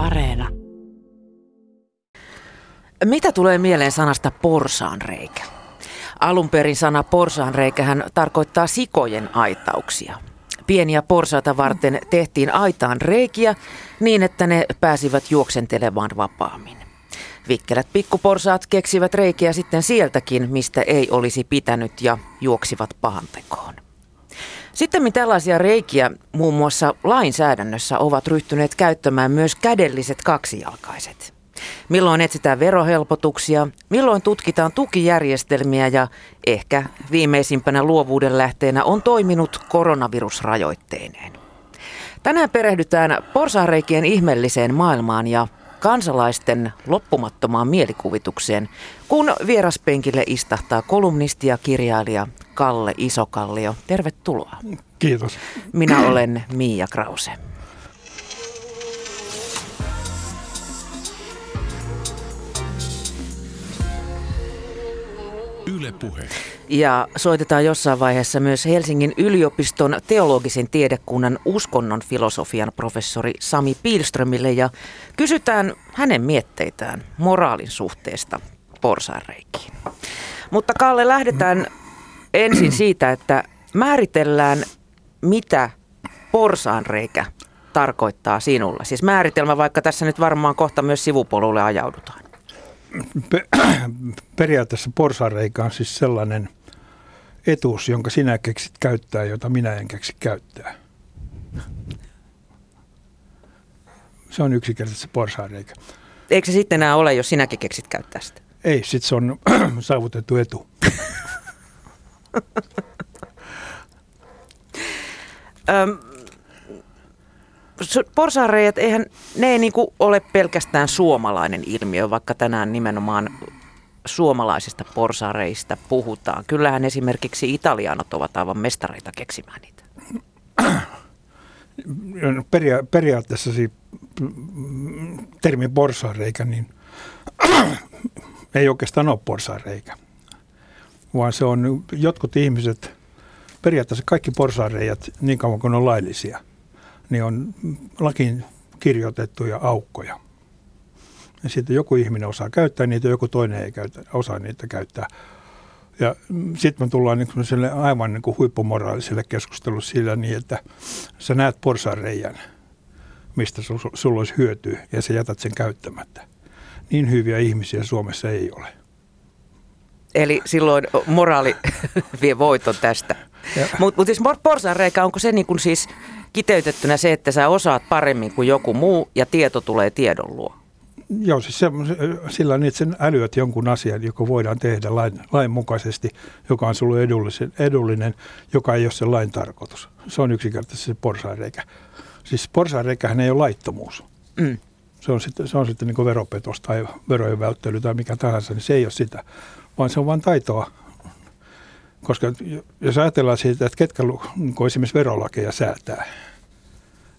Areena. Mitä tulee mieleen sanasta porsaanreikä? Alun perin sana porsaanreikähän tarkoittaa sikojen aitauksia. Pieniä porsaita varten tehtiin aitaan reikiä niin, että ne pääsivät juoksentelemaan vapaammin. Vikkelät pikkuporsaat keksivät reikiä sitten sieltäkin, mistä ei olisi pitänyt ja juoksivat pahantekoon. Sitten tällaisia reikiä muun muassa lainsäädännössä ovat ryhtyneet käyttämään myös kädelliset kaksijalkaiset. Milloin etsitään verohelpotuksia, milloin tutkitaan tukijärjestelmiä ja ehkä viimeisimpänä luovuuden lähteenä on toiminut koronavirusrajoitteineen. Tänään perehdytään porsareikien ihmeelliseen maailmaan ja kansalaisten loppumattomaan mielikuvitukseen, kun vieraspenkille istahtaa kolumnisti ja kirjailija Kalle Isokallio. Tervetuloa. Kiitos. Minä olen Miia Krause. Yle Puhe. Ja soitetaan jossain vaiheessa myös Helsingin yliopiston teologisen tiedekunnan uskonnon filosofian professori Sami Pilströmille ja kysytään hänen mietteitään moraalin suhteesta porsaanreikiin. Mutta Kalle, lähdetään ensin siitä, että määritellään, mitä porsaanreikä tarkoittaa sinulla. Siis määritelmä, vaikka tässä nyt varmaan kohta myös sivupolulle ajaudutaan. periaatteessa porsareikä on siis sellainen etuus, jonka sinä keksit käyttää, jota minä en keksi käyttää. Se on yksinkertaisesti se porsareikä. Eikö se sitten enää ole, jos sinäkin keksit käyttää sitä? Ei, sitten se on saavutettu etu. Öm, porsareijat, eihän ne ei niinku ole pelkästään suomalainen ilmiö, vaikka tänään nimenomaan suomalaisista porsareista puhutaan. Kyllähän esimerkiksi italianot ovat aivan mestareita keksimään niitä. Peria- periaatteessa si- termi porsareikä, niin ei oikeastaan ole porsareikä, vaan se on jotkut ihmiset, periaatteessa kaikki porsareijat, niin kauan kuin on laillisia – niin on lakiin kirjoitettuja aukkoja. Ja sitten joku ihminen osaa käyttää niitä, joku toinen ei käytä, osaa niitä käyttää. Ja sitten me tullaan niin aivan niin kuin huippumoraaliselle keskustelulle sillä niin, että sä näet porsareijän, mistä sulla olisi hyötyä, ja sä jätät sen käyttämättä. Niin hyviä ihmisiä Suomessa ei ole. Eli silloin moraali vie voiton tästä. Mutta mut siis porsareikä, onko se niin kuin siis kiteytettynä se, että sä osaat paremmin kuin joku muu ja tieto tulee tiedon luo? Joo, siis se, sillä on, että sen älyät jonkun asian, joka voidaan tehdä lain, lain mukaisesti, joka on sulle edullinen, edullinen, joka ei ole sen lain tarkoitus. Se on yksinkertaisesti se porsaanreikä. Siis porsaanreikähän ei ole laittomuus. Mm. Se on sitten, se on sitten niin veropetos tai verojen välttely tai mikä tahansa, niin se ei ole sitä, vaan se on vain taitoa koska jos ajatellaan siitä, että ketkä niin esimerkiksi verolakeja säätää,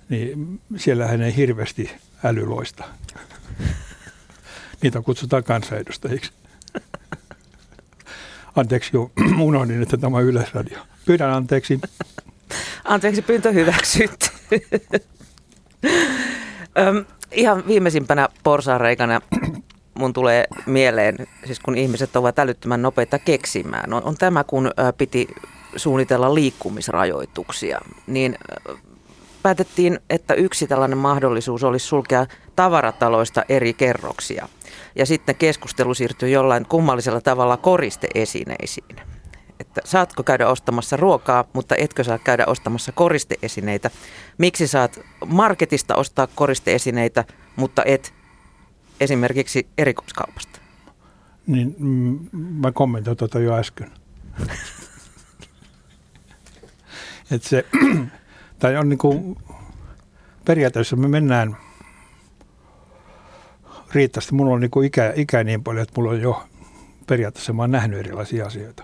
niin siellähän ei hirveästi älyloista. Niitä kutsutaan kansanedustajiksi. Anteeksi, jo, unohdin, että tämä on Yleisradio. Pyydän anteeksi. Anteeksi, pyyntö hyväksytty. ihan viimeisimpänä porsaareikana mun tulee mieleen, siis kun ihmiset ovat älyttömän nopeita keksimään, on, on tämä, kun piti suunnitella liikkumisrajoituksia, niin päätettiin, että yksi tällainen mahdollisuus olisi sulkea tavarataloista eri kerroksia. Ja sitten keskustelu siirtyi jollain kummallisella tavalla koristeesineisiin. Että saatko käydä ostamassa ruokaa, mutta etkö saa käydä ostamassa koristeesineitä. Miksi saat marketista ostaa koristeesineitä, mutta et esimerkiksi erikoiskaupasta? Niin, mm, mä kommentoin tuota jo äsken. Et se, tai on niinku, periaatteessa me mennään riittävästi. Mulla on niinku ikä, ikä niin paljon, että mulla on jo periaatteessa mä oon nähnyt erilaisia asioita.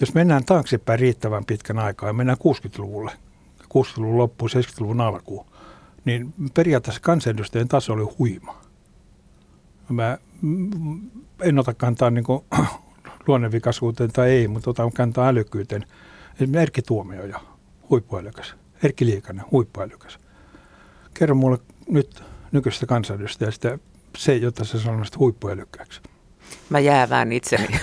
Jos mennään taaksepäin riittävän pitkän aikaa ja mennään 60-luvulle, 60-luvun loppuun, 70-luvun alkuun, niin periaatteessa kansanedustajien taso oli huima. Mä en ota kantaa niin luonnevikaisuuteen tai ei, mutta otan kantaa älykkyyteen. Esimerkiksi Erkki Tuomioja, huippuälykäs. Erkki Liikanen, huippuälykäs. Kerro mulle nyt nykyistä kansanedustajasta se, jotta se sanoisi huippuälykkääksi. Mä jäävään itseni,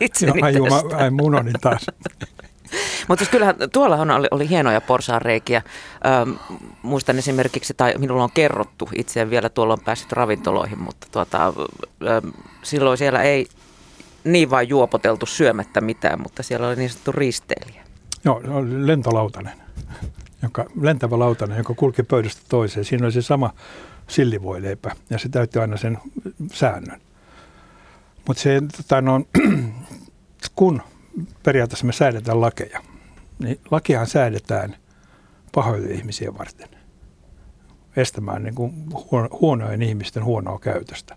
itseni no, ai, mä, ai mun onin taas. Mutta siis kyllähän tuollahan oli, oli hienoja porsaanreikiä. Ähm, muistan esimerkiksi, tai minulla on kerrottu, itse en vielä tuolla on päässyt ravintoloihin, mutta tuota, ähm, silloin siellä ei niin vain juopoteltu syömättä mitään, mutta siellä oli niin sanottu risteilijä. Joo, lentolautanen, joka, lentävä lautanen, joka kulki pöydästä toiseen. Siinä oli se sama sillivoileipä ja se täytti aina sen säännön. Mutta se, tota, no, kun periaatteessa me säädetään lakeja, niin lakihan säädetään pahoille ihmisiä varten estämään niin kuin huonojen ihmisten huonoa käytöstä.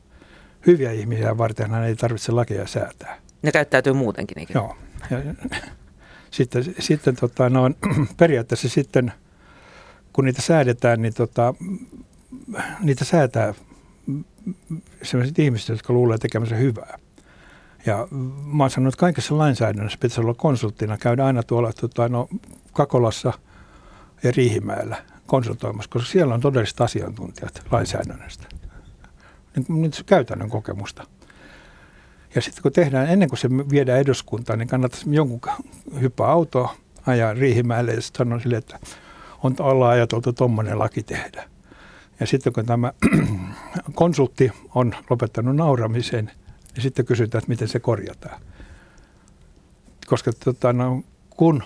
Hyviä ihmisiä varten ei tarvitse lakeja säätää. Ne käyttäytyy muutenkin. Ikinä. Joo. Ja, sitten sitten tota, no, periaatteessa sitten, kun niitä säädetään, niin tota, niitä säätää sellaiset ihmiset, jotka luulee tekemänsä hyvää. Ja mä oon sanonut, että kaikessa lainsäädännössä pitäisi olla konsulttina, käydä aina tuolla tota, no, Kakolassa ja Riihimäellä konsultoimassa, koska siellä on todelliset asiantuntijat lainsäädännöstä. Niin, nyt käytännön kokemusta. Ja sitten kun tehdään, ennen kuin se viedään eduskuntaan, niin kannattaisi jonkun hyppää autoa, ajaa Riihimäelle ja sitten sanoa sille, että on ollaan ajateltu tuommoinen laki tehdä. Ja sitten kun tämä konsultti on lopettanut nauramisen, niin sitten kysytään, että miten se korjataan. Koska tota, no, kun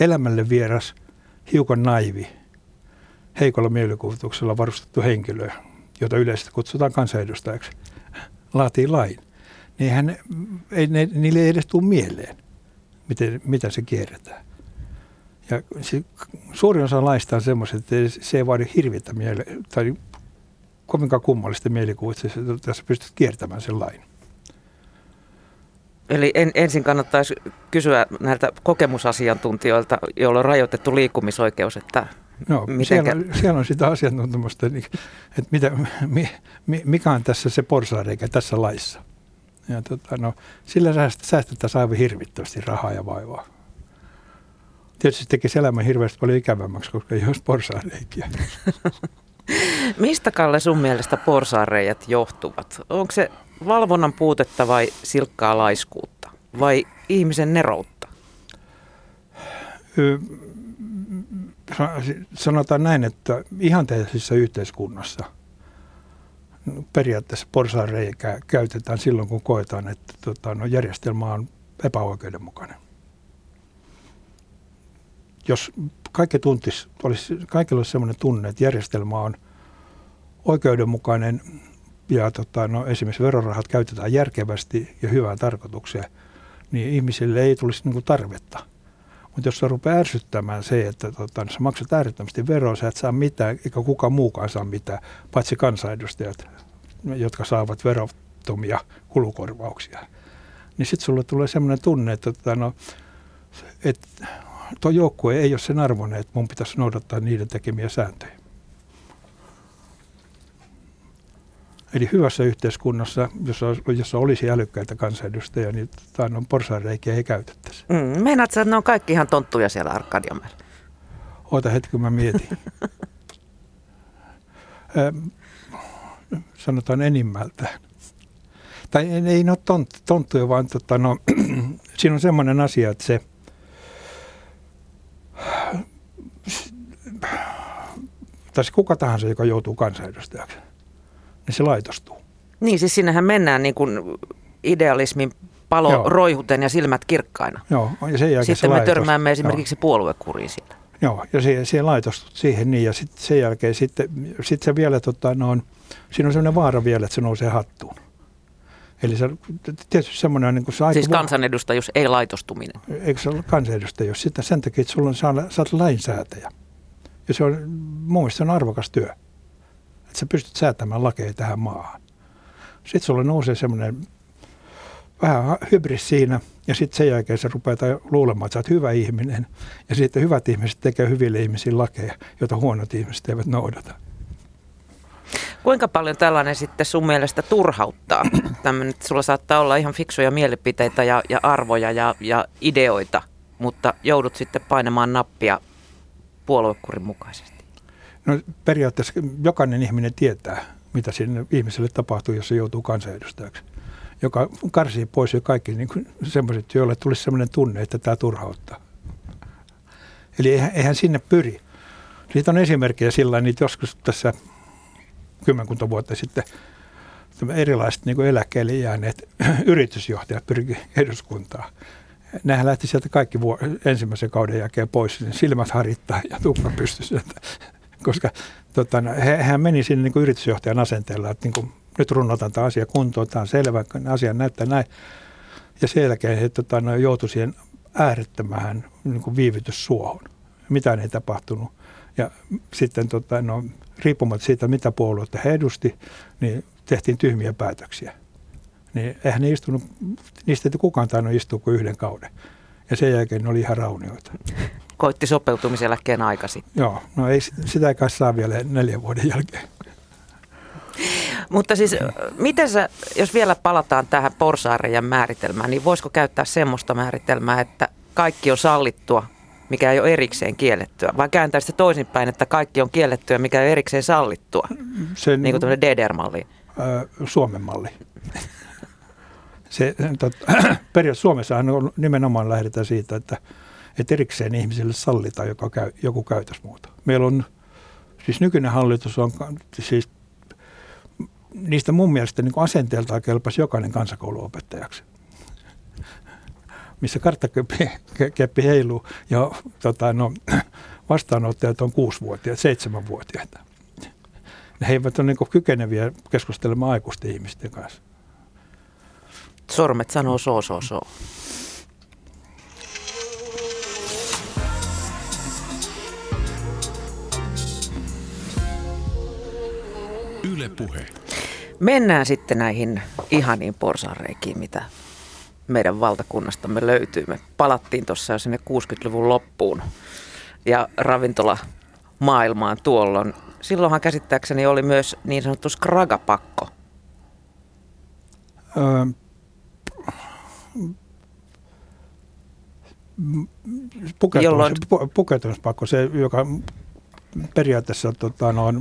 elämälle vieras, hiukan naivi, heikolla mielikuvituksella varustettu henkilö, jota yleisesti kutsutaan kansanedustajaksi, laatii lain, niin hän, ei, ne, niille ei edes tule mieleen, miten, mitä se kierretään. Ja se, suurin osa laista on semmoiset, että se ei vaadi hirvittä miele, tai kovinkaan kummallista mielikuvista, että tässä pystyt kiertämään sen lain. Eli en, ensin kannattaisi kysyä näiltä kokemusasiantuntijoilta, joilla on rajoitettu liikkumisoikeus, että No, siellä, on, siellä on sitä asiantuntemusta, että mitä, mikä on tässä se porsaareikä tässä laissa. Ja tota, no, sillä säästetään aivan hirvittävästi rahaa ja vaivaa. Tietysti tekisi elämän hirveästi paljon ikävämmäksi, koska ei olisi porsaareikiä. Mistä Kalle sun mielestä porsaareijat johtuvat? Onko se valvonnan puutetta vai silkkaa laiskuutta? Vai ihmisen neroutta? Sanotaan näin, että ihanteellisessa yhteiskunnassa periaatteessa porsaareikää käytetään silloin, kun koetaan, että tota, no, järjestelmä on epäoikeudenmukainen. Jos kaikki tuntis, olisi, kaikilla olisi sellainen tunne, että järjestelmä on oikeudenmukainen ja tota, no, esimerkiksi verorahat käytetään järkevästi ja hyvään tarkoitukseen, niin ihmisille ei tulisi niin kuin, tarvetta. Mutta jos se rupeaa ärsyttämään se, että tota, sä maksat äärettömästi veroa, sä et saa mitään, eikä kukaan muukaan saa mitään, paitsi kansanedustajat, jotka saavat verottomia kulukorvauksia. Niin sitten sulle tulee sellainen tunne, että, tota, no, että tuo joukkue ei ole sen arvoinen, että mun pitäisi noudattaa niiden tekemiä sääntöjä. Eli hyvässä yhteiskunnassa, jossa, jossa olisi älykkäitä kansanedustajia, niin tota, on porsaanreikiä ei käytettäisi. Mm, meinaat että ne on kaikki ihan tonttuja siellä Arkadiomäellä? Oota hetki, mä mietin. sanotaan enimmältään. Tai ei, ei ne ole tont, tonttuja, vaan tota, no, siinä on semmoinen asia, että se tai kuka tahansa, joka joutuu kansanedustajaksi niin se laitostuu. Niin, siis sinnehän mennään niin kuin idealismin palo Joo. roihuten ja silmät kirkkaina. Joo, ja sen jälkeen Sitten se me törmäämme esimerkiksi Joo. puoluekuriin siellä. Joo, ja se, se laitostut siihen niin, ja sitten sen jälkeen sitten, sit se vielä, tota, no on, siinä on sellainen vaara vielä, että se nousee hattuun. Eli se tietysti semmoinen... Niin kuin se siis kansanedustajuus, ei laitostuminen. Eikö se ole kansanedustajuus? Sitten sen takia, että sulla on, sä oot lainsäätäjä. Ja se on, mun mielestä se on arvokas työ että sä pystyt säätämään lakeja tähän maahan. Sitten sulla nousee semmoinen vähän hybris siinä, ja sitten sen jälkeen sä rupeat luulemaan, että sä oot hyvä ihminen, ja sitten hyvät ihmiset tekee hyville ihmisille lakeja, joita huonot ihmiset eivät noudata. Kuinka paljon tällainen sitten sun mielestä turhauttaa? Tämmöinen, että sulla saattaa olla ihan fiksuja mielipiteitä ja, ja arvoja ja, ja ideoita, mutta joudut sitten painamaan nappia puoluekurin mukaisesti. No periaatteessa jokainen ihminen tietää, mitä sinne ihmiselle tapahtuu, jos se joutuu kansanedustajaksi. Joka karsii pois jo kaikki niin semmoiset, joille tulisi sellainen tunne, että tämä turhauttaa. Eli eihän, eihän sinne pyri. Siitä on esimerkkejä sillä niitä joskus tässä kymmenkunta vuotta sitten erilaiset niin eläkkeelle jääneet yritysjohtajat pyrkivät eduskuntaan. Nämähän lähti sieltä kaikki vuor- ensimmäisen kauden jälkeen pois, niin silmät harittaa ja tukka pystyssä. Koska tota, no, he, hän meni sinne niin yritysjohtajan asenteella, että niin kuin, nyt runnotaan tämä asia kuntoon, tämä on selvä, asia näyttää näin. Ja sen jälkeen he tota, no, joutui siihen äärettömään niin viivytyssuohon. Mitään ei tapahtunut. Ja sitten tota, no, riippumatta siitä, mitä puolueita he edusti, niin tehtiin tyhmiä päätöksiä. Niin eihän ne istunut, niistä ei kukaan tainnut istua kuin yhden kauden. Ja sen jälkeen ne oli ihan raunioita. Koitti sopeutumiseläkkeen aikaisin. Joo, no ei sitä kai saa vielä neljän vuoden jälkeen. Mutta siis miten sä, jos vielä palataan tähän porsaarejan määritelmään, niin voisiko käyttää semmoista määritelmää, että kaikki on sallittua, mikä ei ole erikseen kiellettyä, vai kääntää sitä toisinpäin, että kaikki on kiellettyä, mikä ei ole erikseen sallittua, Sen, niin kuin tämmöinen DDR-malli? Suomen malli. Se, tot, periaatteessa Suomessa on nimenomaan lähdetään siitä, että, että erikseen ihmisille sallitaan joka käy, joku käytösmuoto. Meillä on, siis nykyinen hallitus on, siis niistä mun mielestä niin asenteeltaan kelpasi jokainen kansakouluopettajaksi missä karttakeppi heiluu ja tota, no, vastaanottajat on kuusivuotiaat, seitsemänvuotiaita. He eivät ole niin kykeneviä keskustelemaan aikuisten ihmisten kanssa. Sormet sanoo so, so, so. Yle puhe. Mennään sitten näihin ihaniin porsareikiin, mitä meidän valtakunnastamme löytyy. Me palattiin tuossa jo sinne 60-luvun loppuun ja ravintola maailmaan tuolloin. Silloinhan käsittääkseni oli myös niin sanottu skragapakko. Öö, pukeutumispakko, se joka periaatteessa tota, no,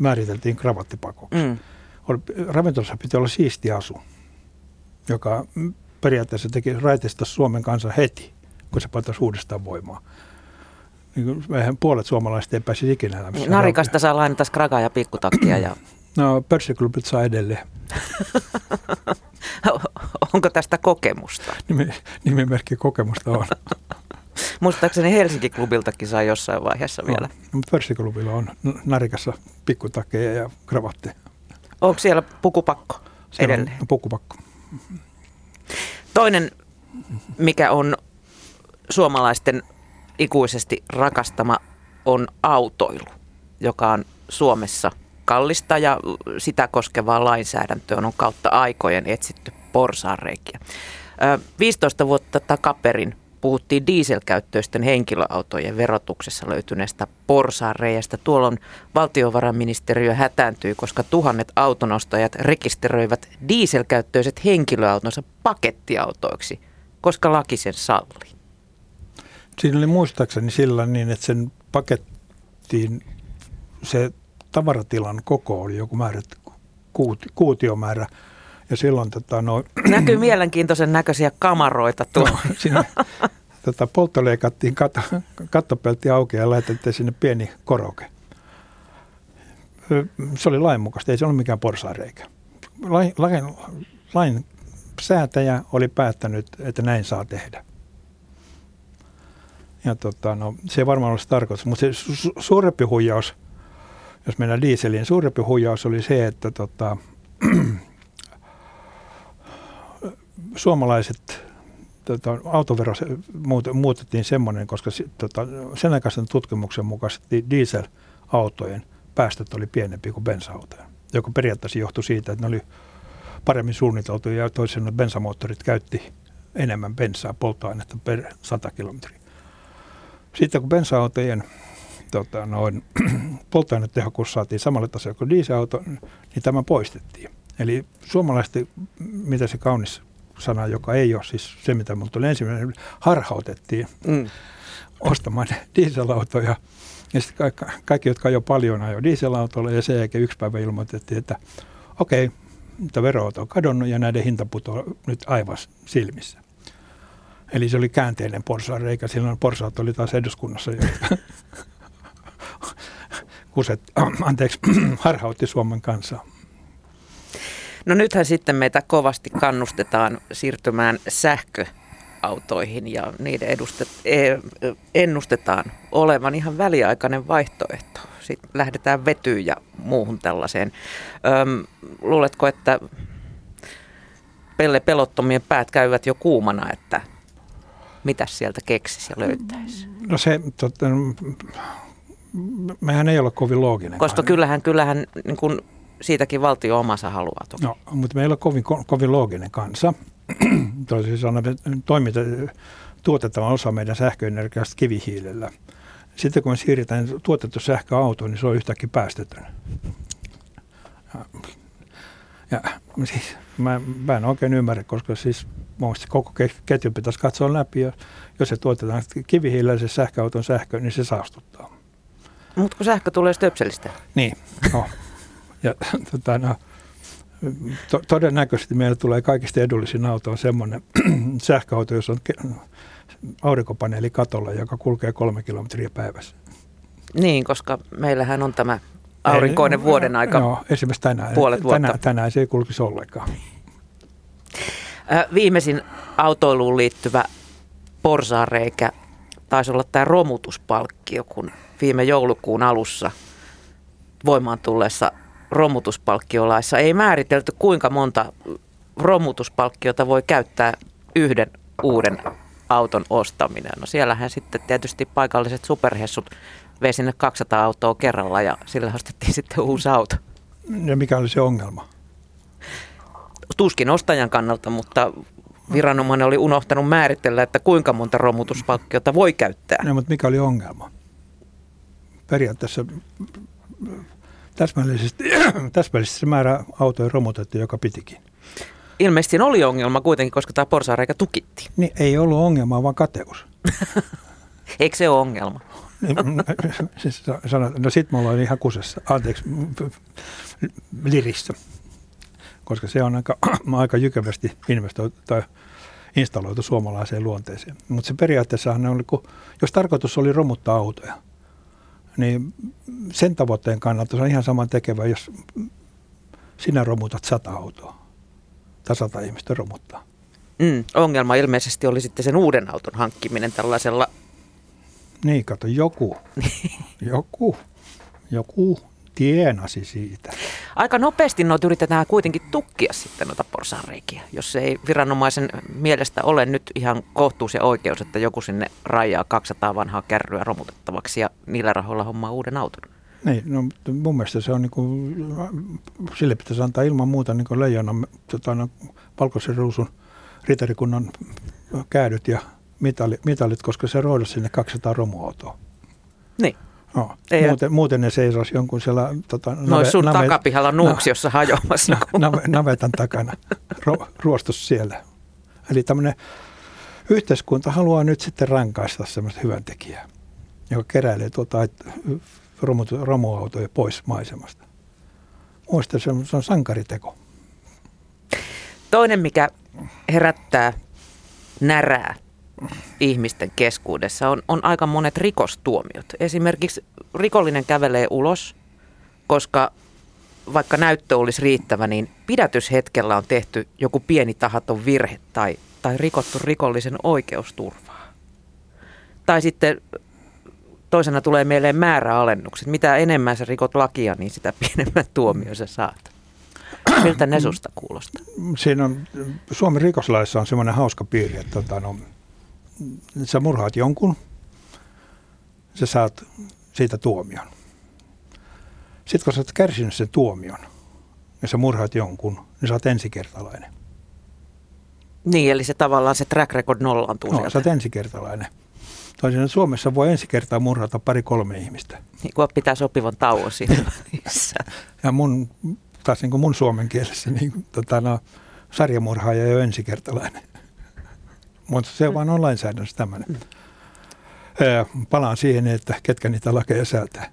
määriteltiin kravattipakoksi. Mm. Ravintolassa piti olla siisti asu, joka periaatteessa teki raitista Suomen kanssa heti, kun se pantaisi uudestaan voimaa. Niin kuin, puolet suomalaiset ei pääsisi ikinä elämässä. Narikasta saa lainata skragaa ja pikkutakkia. Ja... No pörssiklubit saa edelleen. Onko tästä kokemusta? Nimi, nimimerkki kokemusta on. Muistaakseni Helsinki-klubiltakin saa jossain vaiheessa vielä. No, pörssiklubilla on narikassa pikkutakkeja ja kravatteja. Onko siellä pukupakko siellä edelleen? On pukupakko. Toinen, mikä on suomalaisten ikuisesti rakastama, on autoilu, joka on Suomessa kallista ja sitä koskevaa lainsäädäntöä on kautta aikojen etsitty porsaanreikiä. 15 vuotta takaperin puhuttiin dieselkäyttöisten henkilöautojen verotuksessa löytyneestä porsaanreiästä. Tuolloin valtiovarainministeriö hätääntyi, koska tuhannet autonostajat rekisteröivät dieselkäyttöiset henkilöautonsa pakettiautoiksi, koska laki sen salli. Siinä oli muistaakseni sillä niin, että sen pakettiin se tavaratilan koko oli joku määrä, kuuti, kuutiomäärä. Ja silloin tota, no, Näkyy mielenkiintoisen näköisiä kamaroita tuolla. No, siinä tota, poltto leikattiin katto, kattopelti auki ja laitettiin sinne pieni koroke. Se oli lainmukaista, ei se ollut mikään porsaareikä. Lain, lain, lain säätäjä oli päättänyt, että näin saa tehdä. Ja tota, no, se ei varmaan olisi tarkoitus, mutta se su- suurempi huijaus, jos mennään dieseliin, suurempi huijaus oli se, että tota, suomalaiset tota, autovero muutettiin semmoinen, koska tota, sen aikaisen tutkimuksen mukaisesti dieselautojen päästöt oli pienempi kuin bensa-autojen, joka periaatteessa johtui siitä, että ne oli paremmin suunniteltu ja toisaalta bensamoottorit käytti enemmän bensaa polttoainetta per 100 kilometriä. Sitten kun bensa-autojen tota, noin, polttoainetehokkuus saatiin samalle tasolle kuin dieselauto, niin tämä poistettiin. Eli suomalaiset, mitä se kaunis sana, joka ei ole siis se, mitä minulla tuli ensimmäinen, harhautettiin mm. ostamaan dieselautoja Ja sitten kaikki, kaikki, jotka jo paljon ajo dieselautolla ja sen jälkeen yksi päivä ilmoitettiin, että okei, okay, mutta vero on kadonnut ja näiden hinta putoaa nyt aivan silmissä. Eli se oli käänteinen porsaan reikä. Silloin porsaat oli taas eduskunnassa, jotka kuset, anteeksi, harhautti Suomen kansaa. No nythän sitten meitä kovasti kannustetaan siirtymään sähköautoihin ja niiden edustet, e, ennustetaan olevan ihan väliaikainen vaihtoehto. Sitten lähdetään vetyyn ja muuhun tällaiseen. Öm, luuletko, että pelle pelottomien päät käyvät jo kuumana, että mitä sieltä keksisi ja löytäisi? No se, totta, mehän ei ole kovin looginen. Koska kyllähän, kyllähän niin kuin siitäkin valtio omansa haluaa toki. No, mutta meillä on kovin, kovin looginen kansa. Toisin sanoen toimita, tuotetaan osa meidän sähköenergiasta kivihiilellä. Sitten kun me siirretään tuotettu sähköautoon, niin se on yhtäkkiä päästetön. Ja, ja siis mä, mä en oikein ymmärrä, koska siis mielestä koko ketju pitäisi katsoa läpi. Ja jos se tuotetaan kivihiilellä se sähköauton sähkö, niin se saastuttaa. Mutta kun sähkö tulee stöpselistä. Niin, no. Ja tota, no, to, todennäköisesti meillä tulee kaikista edullisin auto on semmoinen sähköauto, jossa on aurinkopaneeli katolla, joka kulkee kolme kilometriä päivässä. Niin, koska meillähän on tämä aurinkoinen ei, vuoden aika. Joo, esimerkiksi tänään, puolet vuotta. tänään, tänään se ei kulkisi ollenkaan. Viimeisin autoiluun liittyvä porsaareikä taisi olla tämä romutuspalkkio, kun viime joulukuun alussa voimaan tulleessa romutuspalkkiolaissa ei määritelty, kuinka monta romutuspalkkiota voi käyttää yhden uuden auton ostaminen. No siellähän sitten tietysti paikalliset superhessut vei sinne 200 autoa kerralla ja sillä ostettiin sitten uusi auto. Ja mikä oli se ongelma? Tuskin ostajan kannalta, mutta viranomainen oli unohtanut määritellä, että kuinka monta romutuspalkkiota voi käyttää. No, mutta mikä oli ongelma? Periaatteessa täsmällisesti, täsmällisesti se määrä autoja romutettu, joka pitikin. Ilmeisesti oli ongelma kuitenkin, koska tämä porsaareikä tukitti. Niin, ei ollut ongelma, vaan kateus. Eikö se ole ongelma? Niin, no, siis no sit mulla oli ihan kusessa, anteeksi, lirissä, koska se on aika, aika jykevästi investoitu tai installoitu suomalaiseen luonteeseen. Mutta se periaatteessa on kun, jos tarkoitus oli romuttaa autoja, niin sen tavoitteen kannalta se on ihan saman tekevä, jos sinä romutat sata autoa. Tai sata ihmistä romuttaa. Mm, ongelma ilmeisesti oli sitten sen uuden auton hankkiminen tällaisella... Niin, kato, joku, joku, joku tienasi siitä. Aika nopeasti noita yritetään kuitenkin tukkia sitten noita porsaanreikiä, jos ei viranomaisen mielestä ole nyt ihan kohtuus ja oikeus, että joku sinne rajaa 200 vanhaa kärryä romutettavaksi ja niillä rahoilla hommaa uuden auton. Niin, no mun mielestä se on niin kuin, sille pitäisi antaa ilman muuta niin kuin leijonan tota, no, valkoisen ruusun ritarikunnan käädyt ja mitalit, mitalit koska se roidas sinne 200 romuautoa. Niin. No, Ei muuten, muuten ne seisoisi jonkun siellä... Tota, nave, sun nave, takapihalla nuuksiossa no, hajoamassa. No, nave, navetan takana, ro, ruostus siellä. Eli tämmöinen yhteiskunta haluaa nyt sitten rankaista semmoista hyvän tekijää, joka keräilee tuota romu, romuautoja pois maisemasta. Muista se on, se on sankariteko. Toinen, mikä herättää närää ihmisten keskuudessa on, on aika monet rikostuomiot. Esimerkiksi rikollinen kävelee ulos, koska vaikka näyttö olisi riittävä, niin pidätyshetkellä on tehty joku pieni tahaton virhe tai, tai rikottu rikollisen oikeusturvaa. Tai sitten toisena tulee mieleen määräalennukset. Mitä enemmän sä rikot lakia, niin sitä pienemmän tuomio sä saat. Miltä ne susta kuulostaa? Siinä on, Suomen rikoslaissa on semmoinen hauska piiri, että tota, no, sä murhaat jonkun, sä saat siitä tuomion. Sitten kun sä oot kärsinyt sen tuomion ja sä murhaat jonkun, niin sä oot ensikertalainen. Niin, eli se tavallaan se track record nollaantuu no, sieltä. sä oot ensikertalainen. Toisin Suomessa voi ensi kertaa murhata pari-kolme ihmistä. Niin kun pitää sopivan tauon siinä ja mun, taas niin kuin mun suomen kielessä, niin tota, no, sarjamurhaaja ei ole ensikertalainen. Mutta se vaan on lainsäädännössä tämmöinen. palaan siihen, että ketkä niitä lakeja säätää.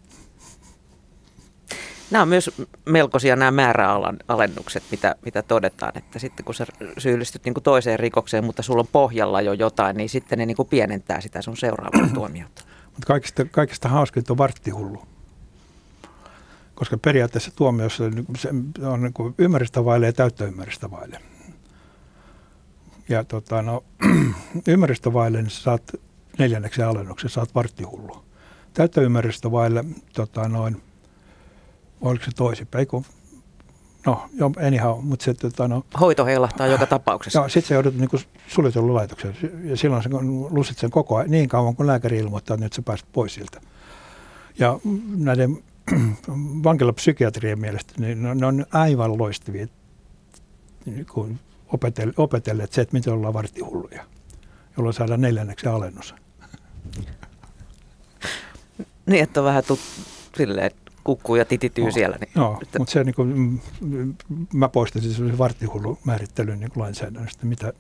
Nämä on myös melkoisia nämä määräalennukset, mitä, mitä todetaan, että sitten kun sä syyllistyt niin kuin toiseen rikokseen, mutta sulla on pohjalla jo jotain, niin sitten ne niin kuin pienentää sitä sun seuraavaa tuomiota. Mutta kaikista, kaikista hauskinta on varttihullu. Koska periaatteessa tuomiossa on niin ymmärrystä vaille ja täyttä ymmärrystä vaille. Ja tota, no, ymmärrystä vaille, niin saat neljänneksen alennuksen, saat varttihullu. Täyttä ymmärrystä vaille tota, noin oliko se toisinpäin, kun No, joo, anyhow, mutta se, tota, no, Hoito heilahtaa joka tapauksessa. Joo, sitten se joudut niin suljetun laitoksen. Ja silloin se lusit sen koko ajan, niin kauan kuin lääkäri ilmoittaa, että nyt sä pääset pois siltä. Ja näiden vankilapsykiatrien mielestä niin ne, ne on aivan loistavia niin kuin opetelleet se, että miten ollaan varttihulluja, jolloin saadaan neljänneksen alennus. Niin, että on vähän tut, silleen, kukkuu ja titityy no, siellä. Niin, no, että... mutta se niin kuin, mä poistaisin sellaisen varttihullu määrittelyn niin lainsäädännöstä, mitä,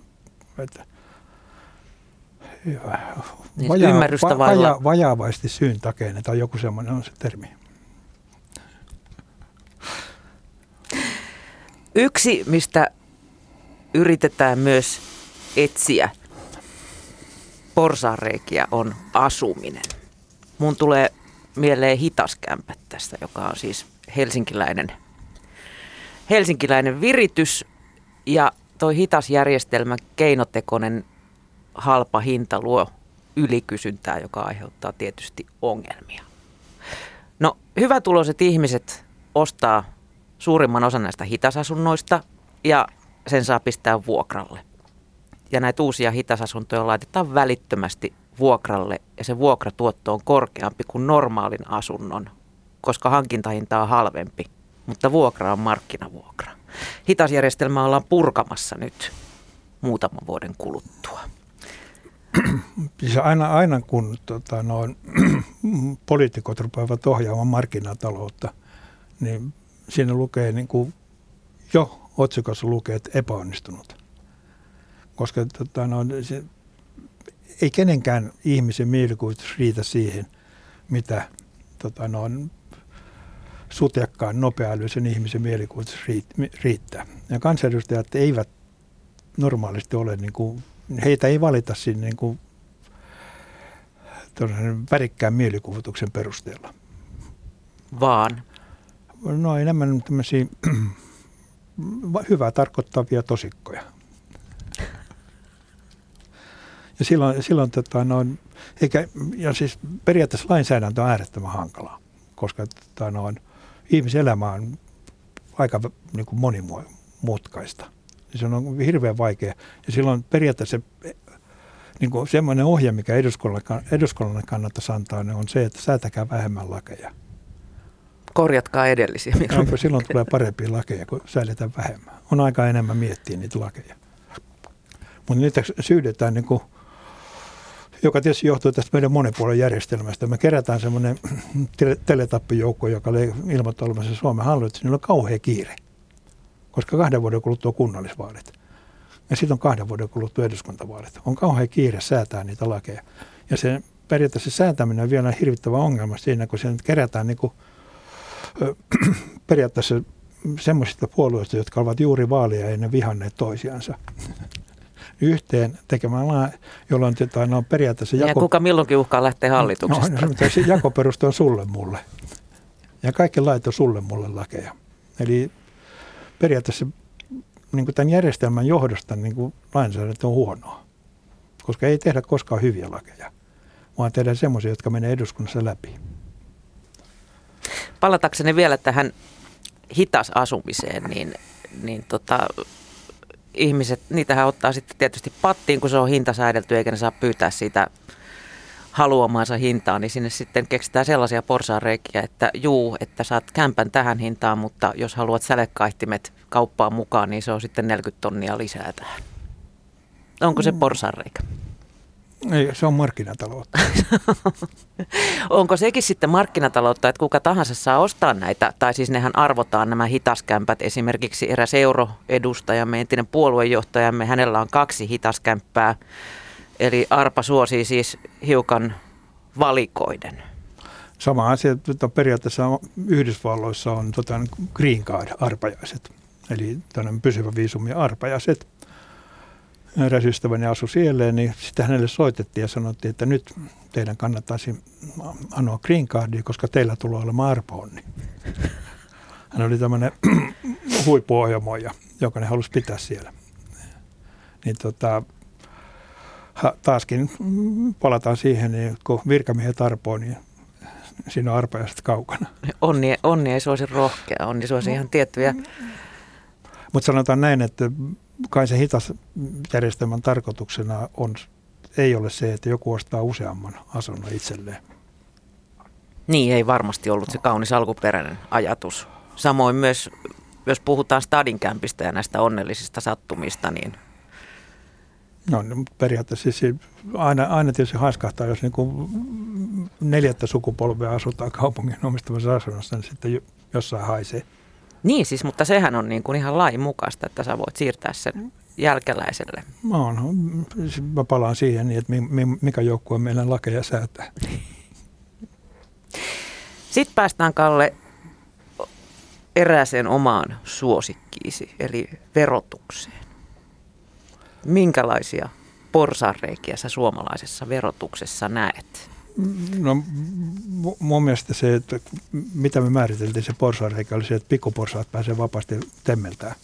että, hyvä. Niin vaja, ymmärrystä va, vaja, vajaavasti syyn takeinen tai joku semmoinen on se termi. Yksi, mistä yritetään myös etsiä porsareikiä, on asuminen. Mun tulee mieleen hitaskämpät tästä, joka on siis helsinkiläinen, helsinkiläinen viritys. Ja toi hitasjärjestelmä, keinotekoinen halpa hinta luo ylikysyntää, joka aiheuttaa tietysti ongelmia. No, hyvätuloiset ihmiset ostaa suurimman osan näistä hitasasunnoista ja sen saa pistää vuokralle. Ja näitä uusia hitasasuntoja laitetaan välittömästi vuokralle ja se vuokratuotto on korkeampi kuin normaalin asunnon, koska hankintahinta on halvempi, mutta vuokra on markkinavuokra. Hitasjärjestelmää ollaan purkamassa nyt muutaman vuoden kuluttua. Siis aina, aina kun tota, noin, poliitikot rupeavat ohjaamaan markkinataloutta, niin siinä lukee niin kuin, jo otsikossa lukee, että epäonnistunut. Koska tota, noin, se, ei kenenkään ihmisen mielikuvitus riitä siihen, mitä tota, no, sutjakkaan nopeaälyisen ihmisen mielikuvitus riittää. Ja kansanedustajat eivät normaalisti ole, niin kuin, heitä ei valita sinne niin kuin, värikkään mielikuvituksen perusteella. Vaan? No enemmän tämmöisiä hyvää tarkoittavia tosikkoja. Ja silloin, silloin tota, no, eikä, ja siis periaatteessa lainsäädäntö on äärettömän hankalaa, koska tota, no, ihmiselämä on aika niin kuin monimutkaista. Se on hirveän vaikea. Ja silloin periaatteessa niin kuin semmoinen ohje, mikä eduskunnalle, eduskunnalle kannattaisi antaa, niin on se, että säätäkää vähemmän lakeja. Korjatkaa edellisiä. No, silloin tulee parempia lakeja, kun säädetään vähemmän. On aika enemmän miettiä niitä lakeja. Mutta niitä syydetään niin kuin joka tietysti johtuu tästä meidän monipuolen järjestelmästä. Me kerätään semmoinen teletappijoukko, joka ilmoittaa olemassa Suomen hallitus, niillä on kauhea kiire, koska kahden vuoden kuluttua kunnallisvaalit. Ja sitten on kahden vuoden kuluttua eduskuntavaalit. On kauhea kiire säätää niitä lakeja. Ja se periaatteessa säätäminen on vielä hirvittävä ongelma siinä, kun se kerätään niin kuin, periaatteessa semmoisista puolueista, jotka ovat juuri vaalia ennen vihanneet toisiansa yhteen tekemään, jolloin tota, no, periaatteessa... Jako, ja kuka milloinkin uhkaa lähteä hallituksesta? No, no, se jakoperuste on sulle mulle. Ja kaikki lait on sulle mulle lakeja. Eli periaatteessa niin kuin tämän järjestelmän johdosta niin kuin lainsäädäntö on huonoa. Koska ei tehdä koskaan hyviä lakeja, vaan tehdään semmoisia, jotka menee eduskunnassa läpi. Palatakseni vielä tähän hitas asumiseen, niin, niin tota, ihmiset, niitähän ottaa sitten tietysti pattiin, kun se on hintasäädelty eikä ne saa pyytää siitä haluamaansa hintaa, niin sinne sitten keksitään sellaisia porsaanreikiä, että juu, että saat kämpän tähän hintaan, mutta jos haluat sälekaihtimet kauppaan mukaan, niin se on sitten 40 tonnia lisää tähän. Onko se mm. porsaanreikä? Ei, se on markkinataloutta. Onko sekin sitten markkinataloutta, että kuka tahansa saa ostaa näitä, tai siis nehän arvotaan nämä hitaskämpät. Esimerkiksi eräs euroedustajamme, entinen puoluejohtajamme, hänellä on kaksi hitaskämppää. Eli Arpa suosii siis hiukan valikoiden? Sama asia että periaatteessa Yhdysvalloissa on tota, green card-arpajaiset, eli pysyvä viisumi arpajaiset. Eräs ystäväni asui siellä, niin sitten hänelle soitettiin ja sanottiin, että nyt teidän kannattaisi anoa green cardia, koska teillä tulee olemaan arpoonni. Hän oli tämmöinen huippuohjelmoija, joka ne halusi pitää siellä. Niin tota, taaskin palataan siihen, niin kun virkamiehet arpoo, niin siinä on arpajaiset kaukana. Onni, onni ei suosi rohkea, onni suosi ihan tiettyjä. Mutta sanotaan näin, että kai se hitas järjestelmän tarkoituksena on, ei ole se, että joku ostaa useamman asunnon itselleen. Niin, ei varmasti ollut se kaunis alkuperäinen ajatus. Samoin myös, jos puhutaan stadinkämpistä ja näistä onnellisista sattumista, niin No periaatteessa siis aina, aina tietysti haiskahtaa, jos niin kuin neljättä sukupolvea asutaan kaupungin omistamassa asunnossa, niin sitten jossain haisee. Niin siis, mutta sehän on niin kuin ihan lain mukaista, että sä voit siirtää sen jälkeläiselle. No, no, mä palaan siihen, niin, että mikä joukkue meidän lakeja säätää. Sitten päästään, Kalle, erääseen omaan suosikkiisi, eli verotukseen. Minkälaisia porsareikiä sä suomalaisessa verotuksessa näet? No mun mielestä se, että mitä me määriteltiin se porsareikä, oli se, että pikkuporsaat pääsee vapaasti temmeltään.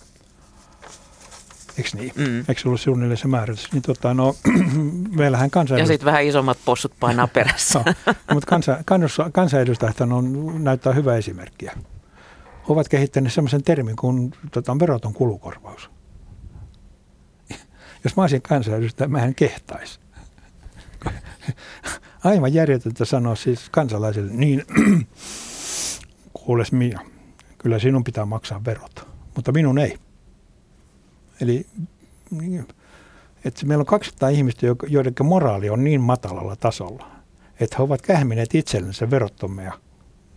Eikö niin? Mm. Eikö se ollut suunnilleen se määritys? Niin tota, no, meillähän kansanedustajat... Ja sitten vähän isommat possut painaa perässä. no, mutta kansa, kansanedustajat on, näyttää hyvä esimerkkiä. Ovat kehittäneet sellaisen termin kuin tota, veroton kulukorvaus. Jos mä olisin kansanedustaja, mä en kehtaisi. Aivan järjetöntä sanoa siis kansalaisille, niin kuules Mia, kyllä sinun pitää maksaa verot, mutta minun ei. Eli että meillä on 200 ihmistä, joiden moraali on niin matalalla tasolla, että he ovat kähmineet itsellensä verottomia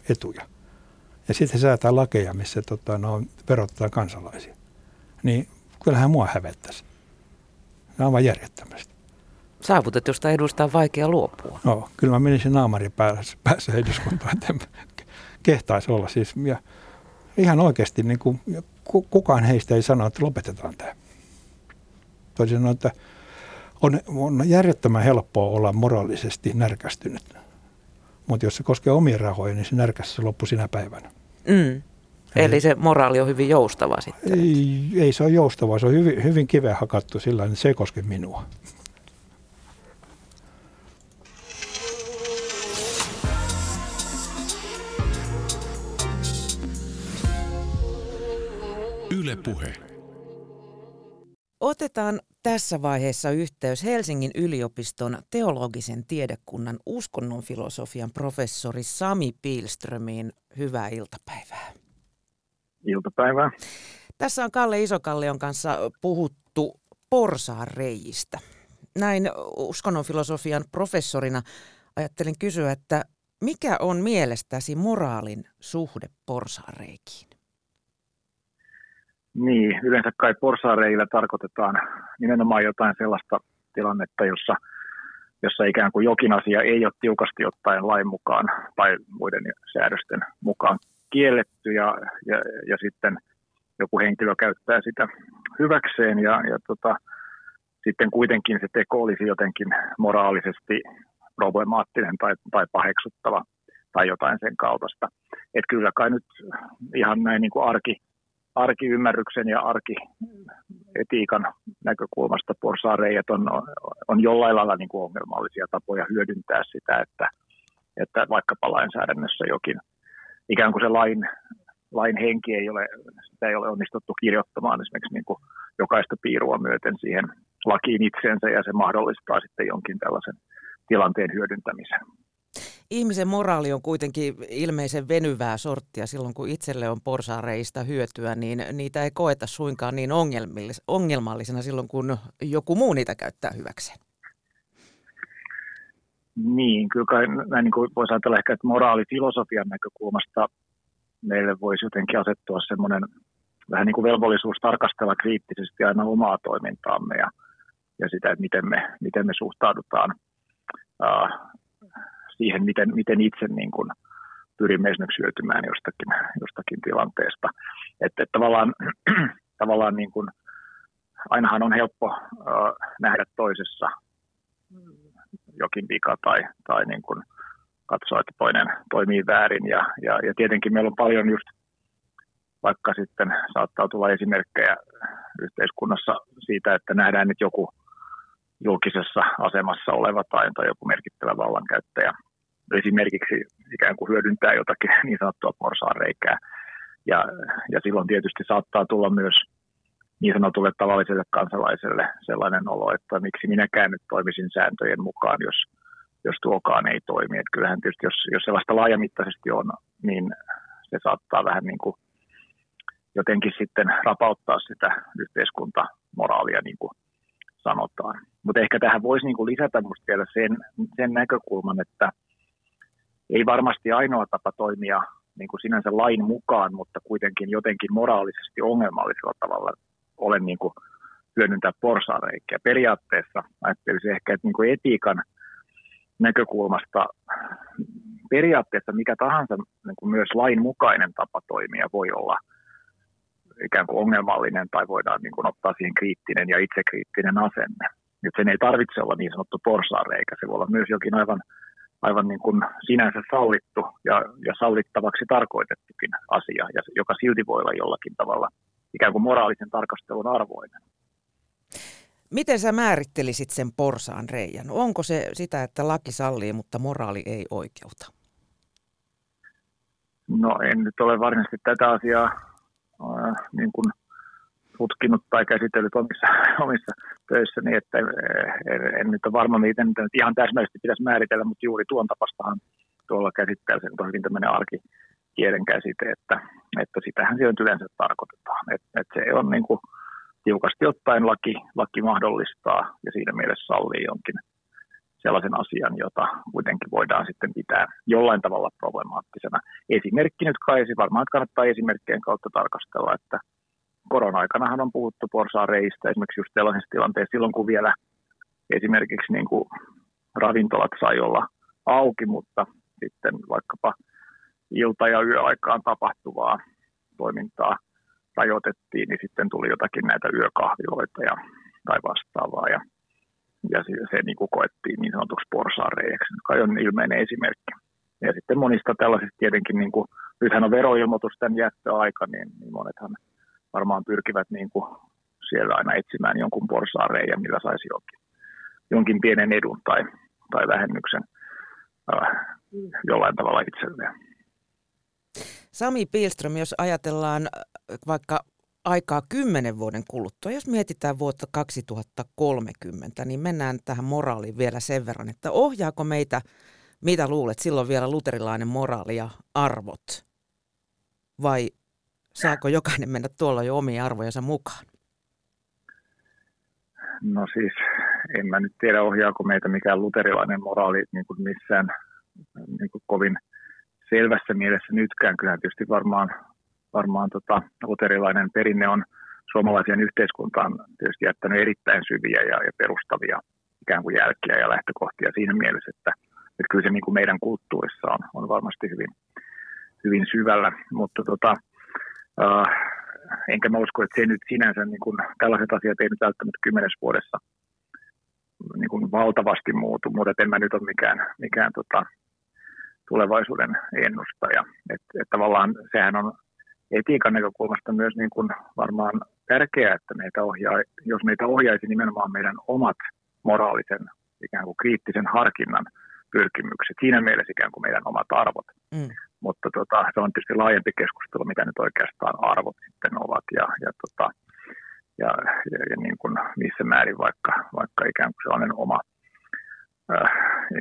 etuja. Ja sitten säätää lakeja, missä tota, no, verottaa kansalaisia. Niin kyllähän mua hävettäisi. Nämä on vain järjettömästi. Saavutetusta edusta on vaikea luopua. No, kyllä mä menisin naamarin päässä, päässä eduskuntaan, että kehtaisi olla. Siis, ja ihan oikeasti niin kuin, kukaan heistä ei sano, että lopetetaan tämä. Toisin sanoen, että on, on järjettömän helppoa olla moraalisesti närkästynyt. Mutta jos se koskee omia rahoja, niin se närkäs se loppu sinä päivänä. Mm. Eli se moraali on hyvin joustava sitten? Ei, ei se ole joustava, se on hyvin, hyvin kiveä hakattu sillä että se ei koske minua. Yle Puhe. Otetaan tässä vaiheessa yhteys Helsingin yliopiston teologisen tiedekunnan uskonnonfilosofian professori Sami Pilströmiin. Hyvää iltapäivää. Iltapäivää. Tässä on Kalle Isokallion kanssa puhuttu porsaanreijistä. Näin uskonnonfilosofian professorina ajattelin kysyä, että mikä on mielestäsi moraalin suhde porsaanreikiin? Niin, yleensä kai porsaareillä tarkoitetaan nimenomaan jotain sellaista tilannetta, jossa, jossa ikään kuin jokin asia ei ole tiukasti ottaen lain mukaan tai muiden säädösten mukaan kielletty ja, ja, ja sitten joku henkilö käyttää sitä hyväkseen ja, ja tota, sitten kuitenkin se teko olisi jotenkin moraalisesti problemaattinen tai, tai paheksuttava tai jotain sen kaltaista. Että kyllä kai nyt ihan näin niin kuin arki, arkiymmärryksen ja arkietiikan näkökulmasta porsaareijat on, on jollain lailla niin kuin ongelmallisia tapoja hyödyntää sitä, että, että vaikkapa lainsäädännössä jokin ikään kuin se lain, lain henki ei ole, sitä ei ole onnistuttu kirjoittamaan esimerkiksi niin kuin jokaista piirua myöten siihen lakiin itseensä ja se mahdollistaa sitten jonkin tällaisen tilanteen hyödyntämisen ihmisen moraali on kuitenkin ilmeisen venyvää sorttia silloin, kun itselle on porsaareista hyötyä, niin niitä ei koeta suinkaan niin ongelmallisena silloin, kun joku muu niitä käyttää hyväkseen. Niin, kyllä kai näin niin kuin voisi ajatella ehkä, että moraalifilosofian näkökulmasta meille voisi jotenkin asettua semmoinen vähän niin kuin velvollisuus tarkastella kriittisesti aina omaa toimintaamme ja, ja sitä, että miten me, miten me suhtaudutaan siihen, miten, miten itse niin kuin pyrimme esimerkiksi hyötymään jostakin, jostakin tilanteesta. Että, että tavallaan, tavallaan niin kuin, ainahan on helppo uh, nähdä toisessa jokin vika tai, tai niin kuin katsoa, että toinen toimii väärin. Ja, ja, ja tietenkin meillä on paljon just vaikka sitten saattaa tulla esimerkkejä yhteiskunnassa siitä, että nähdään nyt joku julkisessa asemassa oleva tai, tai joku merkittävä vallankäyttäjä esimerkiksi ikään kuin hyödyntää jotakin niin sanottua porsaanreikää. Ja, ja silloin tietysti saattaa tulla myös niin sanotulle tavalliselle kansalaiselle sellainen olo, että miksi minäkään nyt toimisin sääntöjen mukaan, jos, jos tuokaan ei toimi. Että kyllähän tietysti, jos, jos sellaista laajamittaisesti on, niin se saattaa vähän niin kuin jotenkin sitten rapauttaa sitä yhteiskuntamoraalia, niin kuin sanotaan. Mutta ehkä tähän voisi niin kuin lisätä musta vielä sen, sen näkökulman, että ei varmasti ainoa tapa toimia niin kuin sinänsä lain mukaan, mutta kuitenkin jotenkin moraalisesti ongelmallisella tavalla ole niin kuin hyödyntää porsareikiä. Periaatteessa ajattelisin ehkä, että niin kuin etiikan näkökulmasta periaatteessa mikä tahansa niin kuin myös lain mukainen tapa toimia voi olla – ikään kuin ongelmallinen tai voidaan niin kuin ottaa siihen kriittinen ja itsekriittinen asenne. Nyt sen ei tarvitse olla niin sanottu porsaareikä, se voi olla myös jokin aivan, aivan niin kuin sinänsä sallittu ja, ja sallittavaksi tarkoitettukin asia, ja joka silti voi olla jollakin tavalla ikään kuin moraalisen tarkastelun arvoinen. Miten sä määrittelisit sen porsaan reijän? Onko se sitä, että laki sallii, mutta moraali ei oikeuta? No en nyt ole varsinaisesti tätä asiaa niin kuin tutkinut tai käsitellyt omissa, omissa töissä, niin että en, en nyt ole varma, miten nyt ihan täsmällisesti pitäisi määritellä, mutta juuri tuon tapastahan tuolla käsittää se on hyvin tämmöinen arkikielen käsite, että, että sitähän se yleensä tarkoitetaan. Että, että se on niin kuin tiukasti ottaen laki, laki mahdollistaa ja siinä mielessä sallii jonkin sellaisen asian, jota kuitenkin voidaan sitten pitää jollain tavalla problemaattisena. Esimerkki nyt kai, varmaan kannattaa esimerkkien kautta tarkastella, että korona-aikanahan on puhuttu porsaareista esimerkiksi just sellaisessa tilanteessa silloin, kun vielä esimerkiksi niin kuin ravintolat sai olla auki, mutta sitten vaikkapa ilta- ja yöaikaan tapahtuvaa toimintaa rajoitettiin, niin sitten tuli jotakin näitä yökahviloita ja, tai vastaavaa. Ja ja se, se niin kuin koettiin niin sanotuksi porsaareijaksi, joka on ilmeinen esimerkki. Ja sitten monista tällaisista tietenkin, niin kuin, nythän on veroilmoitusten jättöaika, niin, niin monethan varmaan pyrkivät niin kuin siellä aina etsimään jonkun porsaareijan, millä saisi jonkin, jonkin pienen edun tai, tai vähennyksen äh, jollain tavalla itselleen. Sami Pilström, jos ajatellaan vaikka aikaa kymmenen vuoden kuluttua. Jos mietitään vuotta 2030, niin mennään tähän moraaliin vielä sen verran, että ohjaako meitä, mitä luulet, silloin vielä luterilainen moraali ja arvot? Vai saako jokainen mennä tuolla jo omia arvojensa mukaan? No siis, en mä nyt tiedä ohjaako meitä mikään luterilainen moraali niin kuin missään niin kuin kovin selvässä mielessä nytkään. Kyllä tietysti varmaan varmaan tota, luterilainen perinne on suomalaisen yhteiskuntaan tietysti jättänyt erittäin syviä ja, ja perustavia ikään kuin jälkiä ja lähtökohtia siinä mielessä, että, että kyllä se niin kuin meidän kulttuurissa on, on varmasti hyvin, hyvin syvällä, mutta tota, äh, enkä mä usko, että se nyt sinänsä, niin kuin, tällaiset asiat ei nyt välttämättä kymmenes vuodessa niin kuin valtavasti muutu, mutta en mä nyt ole mikään, mikään tota, tulevaisuuden ennustaja. että et tavallaan sehän on etiikan näkökulmasta myös niin kuin varmaan tärkeää, että meitä ohjaa, jos meitä ohjaisi nimenomaan meidän omat moraalisen ikään kuin kriittisen harkinnan pyrkimykset, siinä mielessä ikään kuin meidän omat arvot. Mm. Mutta tota, se on tietysti laajempi keskustelu, mitä nyt oikeastaan arvot sitten ovat ja, ja, tota, ja, ja, ja niin kuin missä määrin vaikka, vaikka ikään kuin sellainen oma äh,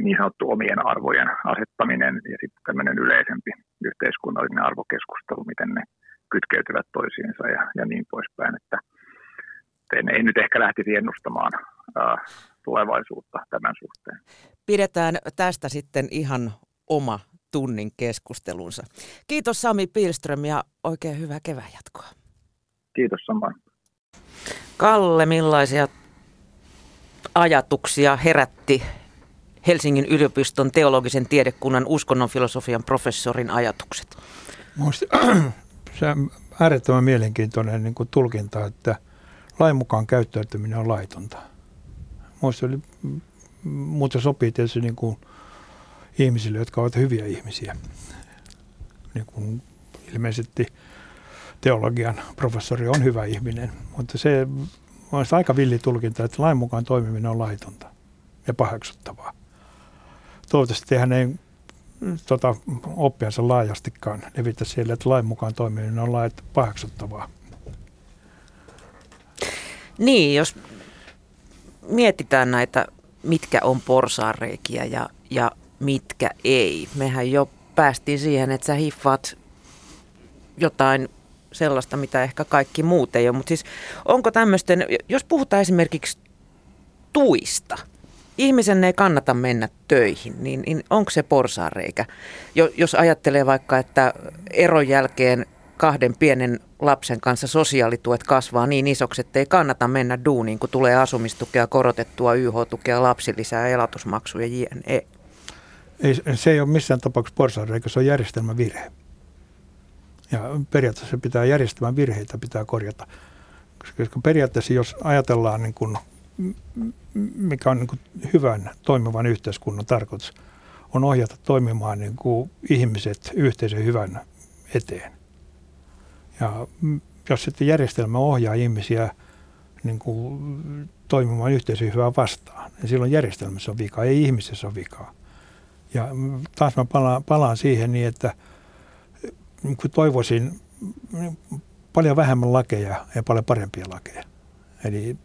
niin sanottu omien arvojen asettaminen ja sitten tämmöinen yleisempi yhteiskunnallinen arvokeskustelu, miten ne kytkeytyvät toisiinsa ja, ja niin poispäin. Että en, ei nyt ehkä lähtisi ennustamaan ää, tulevaisuutta tämän suhteen. Pidetään tästä sitten ihan oma tunnin keskustelunsa. Kiitos Sami Pilström ja oikein hyvää kevään jatkoa. Kiitos samoin. Kalle, millaisia ajatuksia herätti Helsingin yliopiston teologisen tiedekunnan uskonnonfilosofian professorin ajatukset? Minusta se on äärettömän mielenkiintoinen niin kuin tulkinta, että lain mukaan käyttäytyminen on laitonta. Minusta oli, mutta sopii tietysti niin kuin ihmisille, jotka ovat hyviä ihmisiä. Niin kuin ilmeisesti teologian professori on hyvä ihminen, mutta se on aika villi tulkinta, että lain mukaan toimiminen on laitonta ja paheksuttavaa. Toivottavasti hän ei tota, oppiansa laajastikaan levitä siellä, että lain mukaan toimiminen on lait paheksuttavaa. Niin, jos mietitään näitä, mitkä on porsaareikiä ja, ja mitkä ei. Mehän jo päästiin siihen, että sä hiffaat jotain sellaista, mitä ehkä kaikki muut ei ole. Mutta siis onko tämmöisten, jos puhutaan esimerkiksi tuista, ihmisen ei kannata mennä töihin, niin, niin onko se porsaareikä? Jo, jos ajattelee vaikka, että eron jälkeen kahden pienen lapsen kanssa sosiaalituet kasvaa niin isoksi, että ei kannata mennä duuniin, kun tulee asumistukea, korotettua YH-tukea, lapsilisää, elatusmaksuja, jne. Ei, se ei ole missään tapauksessa porsaareikä, se on järjestelmävirhe. Ja periaatteessa pitää järjestelmän virheitä pitää korjata. Koska periaatteessa jos ajatellaan, niin kuin, mikä on niin kuin hyvän toimivan yhteiskunnan tarkoitus, on ohjata toimimaan niin kuin ihmiset yhteisen hyvän eteen. Ja jos sitten järjestelmä ohjaa ihmisiä niin kuin toimimaan yhteisön hyvää vastaan, niin silloin järjestelmässä on vikaa, ei ihmisessä ole vikaa. Ja taas mä palaan, palaan siihen niin, että – niin toivoisin paljon vähemmän lakeja ja paljon parempia lakeja. Eli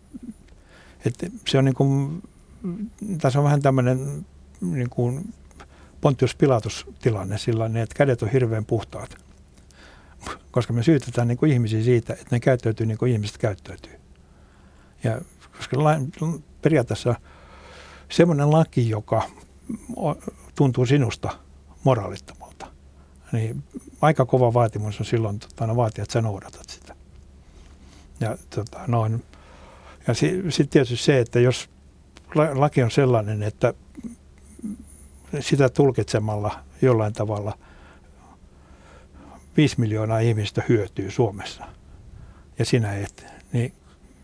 että se on niin kuin, tässä on vähän tämmöinen niin kuin Pontius Pilatus-tilanne sillä että kädet on hirveän puhtaat. Koska me syytetään niin kuin ihmisiä siitä, että ne käyttäytyy niin kuin ihmiset käyttäytyy. Ja koska lain, periaatteessa semmoinen laki, joka tuntuu sinusta moraalittomalta, niin aika kova vaatimus on silloin tota, no, vaatia, että sä noudatat sitä. Ja, tota, noin. ja sitten tietysti se, että jos laki on sellainen, että sitä tulkitsemalla jollain tavalla 5 miljoonaa ihmistä hyötyy Suomessa ja sinä et, niin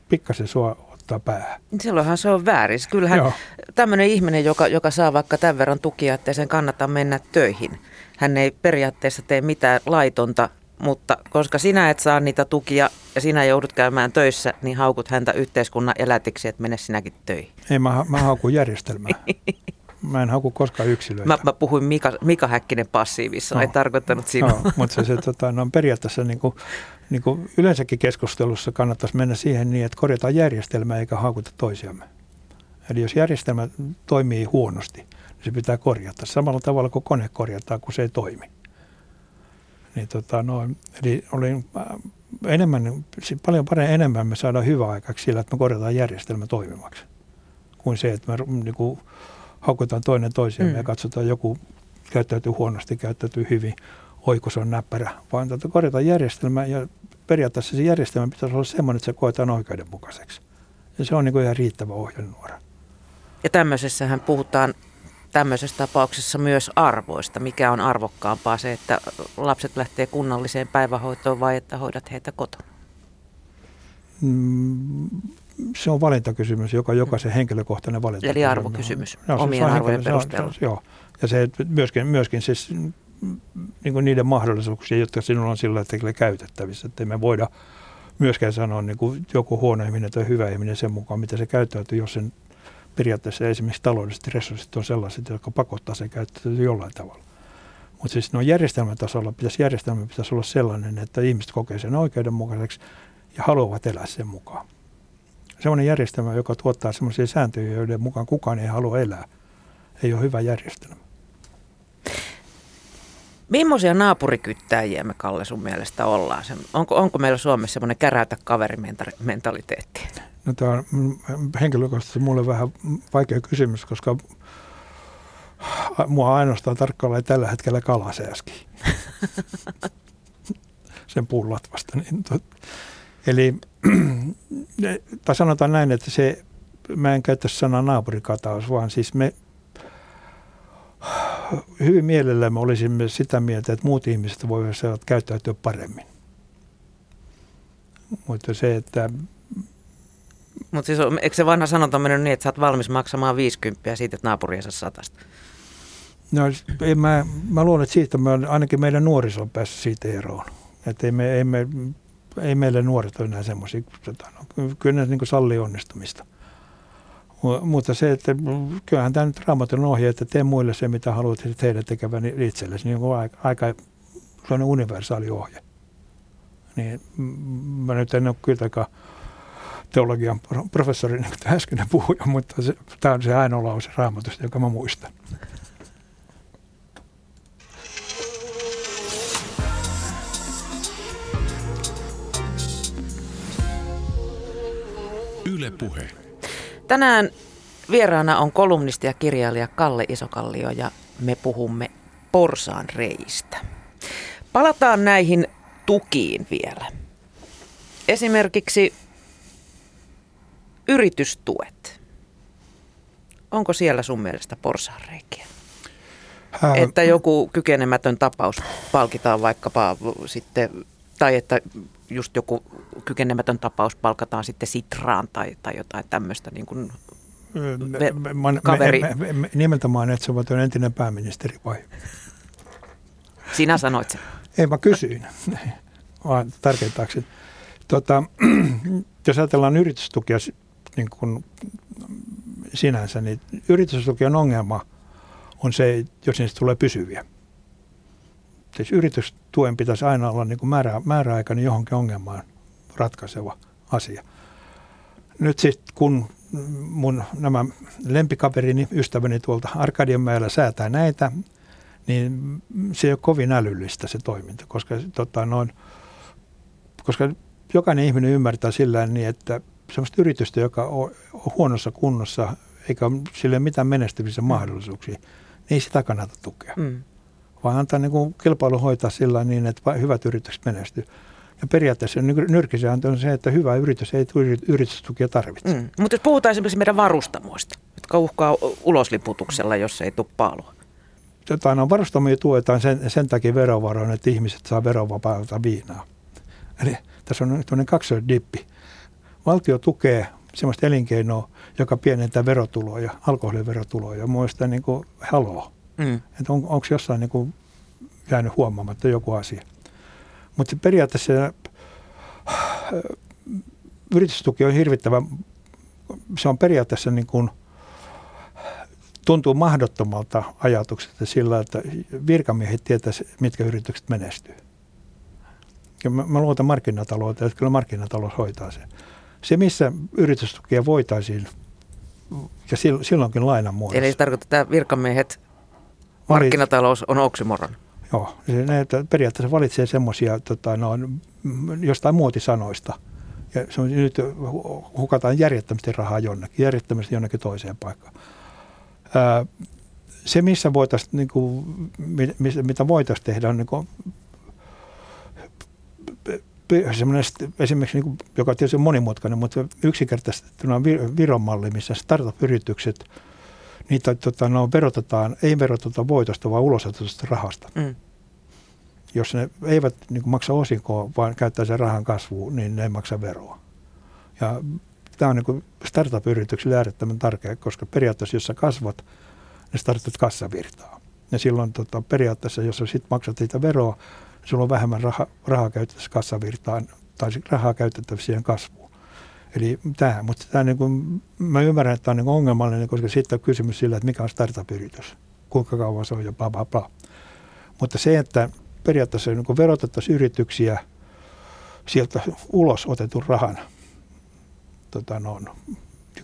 pikkasen sua ottaa päähän. Silloinhan se on väärin. Kyllähän tämmöinen ihminen, joka, joka saa vaikka tämän verran tukia, että sen kannata mennä töihin – hän ei periaatteessa tee mitään laitonta, mutta koska sinä et saa niitä tukia ja sinä joudut käymään töissä, niin haukut häntä yhteiskunnan elätiksi, että mene sinäkin töihin. Ei, mä, mä haukun järjestelmää. Mä en hauku koskaan yksilöitä. Mä, mä puhuin Mika, Mika Häkkinen passiivissa, no, ei tarkoittanut sinua. No, mutta se, se tota, no, periaatteessa niin kuin, niin kuin yleensäkin keskustelussa kannattaisi mennä siihen niin, että korjataan järjestelmää eikä haukuta toisiamme. Eli jos järjestelmä toimii huonosti, se pitää korjata samalla tavalla kuin kone korjataan, kun se ei toimi. Niin tota, no, eli oli äh, enemmän, paljon paremmin enemmän me saadaan hyvää aikaksi sillä, että me korjataan järjestelmä toimivaksi, kuin se, että me niin kuin, haukutaan toinen toisiaan mm. ja katsotaan joku käyttäytyy huonosti, käyttäytyy hyvin, oikos on näppärä, vaan tota, korjataan järjestelmä ja periaatteessa se järjestelmä pitäisi olla sellainen, että se koetaan oikeudenmukaiseksi. Ja se on niin kuin ihan riittävä ohjenuora. Ja tämmöisessähän puhutaan tämmöisessä tapauksessa myös arvoista. Mikä on arvokkaampaa se, että lapset lähtee kunnalliseen päivähoitoon vai että hoidat heitä kotona? Mm, se on valintakysymys, joka jokaisen henkilökohtainen valinta. Eli arvokysymys no, omien arvojen perusteella. Joo, ja se myöskin, myöskin siis niin kuin niiden mahdollisuuksia, jotka sinulla on sillä hetkellä käytettävissä. Että me voida myöskään sanoa niin kuin joku huono ihminen tai hyvä ihminen sen mukaan, mitä se käyttäytyy, jos sen periaatteessa esimerkiksi taloudelliset resurssit on sellaiset, jotka pakottaa sen käyttöön jollain tavalla. Mutta siis no järjestelmätasolla pitäisi, järjestelmä pitäisi olla sellainen, että ihmiset kokee sen oikeudenmukaiseksi ja haluavat elää sen mukaan. Sellainen järjestelmä, joka tuottaa sellaisia sääntöjä, joiden mukaan kukaan ei halua elää, ei ole hyvä järjestelmä. Millaisia naapurikyttäjiä me, Kalle, sun mielestä ollaan? Onko, onko meillä Suomessa semmoinen käräytä kaverimentaliteetti? No, tämä on henkilökohtaisesti mulle vähän vaikea kysymys, koska mua ainoastaan tarkkailee tällä hetkellä kalasääski. Sen puulatvasta. Niin tot, eli, tai sanotaan näin, että se, mä en käytä sanaa naapurikataus, vaan siis me hyvin mielellämme olisimme sitä mieltä, että muut ihmiset voivat käyttäytyä paremmin. Mutta se, että mutta siis eikö se vanha sanonta mennyt niin, että sä oot valmis maksamaan 50 siitä, että naapuri saa satasta? No mä, mä luulen, että siitä on, ainakin meidän nuoriso on päässyt siitä eroon. Että ei, me, ei, me, ei meille nuoret ole enää semmoisia, no, kyllä ne niin sallii onnistumista. Mutta se, että kyllähän tämä nyt raamatun ohje, että tee muille se, mitä haluat tehdä tekevän itsellesi, niin on aika, aika sellainen universaali ohje. Niin mä nyt en ole kyllä teologian professori, niin kuin äskeinen puhuja, mutta se, tämä on se ainoa lause raamatusta, joka mä muistan. Yle Puhe. Tänään vieraana on kolumnisti ja kirjailija Kalle Isokallio ja me puhumme porsaan reistä. Palataan näihin tukiin vielä. Esimerkiksi yritystuet. Onko siellä sun mielestä porsaanreikiä? Ää... Että joku kykenemätön tapaus palkitaan vaikkapa sitten, tai että just joku kykenemätön tapaus palkataan sitten Sitraan tai, tai jotain tämmöistä niin kuin ve, kaveri. Me, me, me, nimeltä mainitsin, että entinen pääministeri vai? Sinä sanoit sen. Ei, mä kysyin, vaan tarkentaakseni. Tota, jos ajatellaan yritystukia niin kuin sinänsä, niin yritystukien ongelma on se, jos niistä tulee pysyviä. Siis yritystuen pitäisi aina olla niin kuin määrä, määräaikainen johonkin ongelmaan ratkaiseva asia. Nyt sitten kun mun nämä lempikaverini, ystäväni tuolta Arkadianmäellä säätää näitä, niin se ei ole kovin älyllistä se toiminta, koska, tota, noin, koska jokainen ihminen ymmärtää sillä niin, että sellaista yritystä, joka on huonossa kunnossa eikä ole sille mitään menestymisen mm. mahdollisuuksia, niin ei sitä kannata tukea. Mm. Vaan antaa niin kuin kilpailu hoitaa sillä niin, että hyvät yritykset menestyy. Ja periaatteessa nyrkisääntö on se, että hyvä yritys ei yritystukia tarvitse. Mm. Mutta jos puhutaan esimerkiksi meidän varustamoista, jotka uhkaa ulosliputuksella, jos ei tule palua. Jotain on varustamoja tuetaan sen, sen takia verovaroin, että ihmiset saa verovapaata viinaa. Eli tässä on tämmöinen kaksoisdippi valtio tukee sellaista elinkeinoa, joka pienentää verotuloja, alkoholiverotuloja. Muista niin kuin haloo. Mm. Että on, onko jossain niin kuin jäänyt huomaamatta joku asia. Mutta periaatteessa äh, yritystuki on hirvittävä, se on periaatteessa niin kuin, tuntuu mahdottomalta ajatukselta sillä, että virkamiehet tietäisi, mitkä yritykset menestyy. Ja mä, mä luotan markkinatalouteen, että kyllä markkinatalous hoitaa sen se, missä yritystukia voitaisiin, ja silloinkin lainan muodossa. Eli se tarkoittaa, että virkamiehet, markkinatalous on oksimoron. Joo, ne että periaatteessa valitsee semmoisia tota, no, jostain muotisanoista. Ja se on, nyt hukataan järjettömästi rahaa jonnekin, järjettömästi jonnekin toiseen paikkaan. Ää, se, missä voitaisiin, niin kuin, mitä voitaisiin tehdä, on niin kuin, esimerkiksi, niin kuin, joka tietysti on monimutkainen, mutta yksinkertaistettuna Viron malli, missä startup-yritykset, niitä tota, no, verotetaan, ei veroteta voitosta, vaan ulosotetusta rahasta. Mm. Jos ne eivät niin kuin, maksa osinkoa, vaan käyttää sen rahan kasvuun, niin ne ei maksa veroa. Ja tämä on niin startup-yrityksille äärettömän tärkeä, koska periaatteessa, jos sä kasvat, ne startut kassavirtaa. Ja silloin tota, periaatteessa, jos sä sitten maksat siitä veroa, sulla on vähemmän raha, rahaa käytettävissä kassavirtaan tai rahaa käytettävissä siihen kasvuun. Eli tämä, mutta tämä niin kuin, mä ymmärrän, että tämä on niin ongelmallinen, koska sitten on kysymys sillä, että mikä on startup-yritys, kuinka kauan se on ja bla bla bla. Mutta se, että periaatteessa niin verotettaisiin yrityksiä sieltä ulos otetun rahan, tota, no,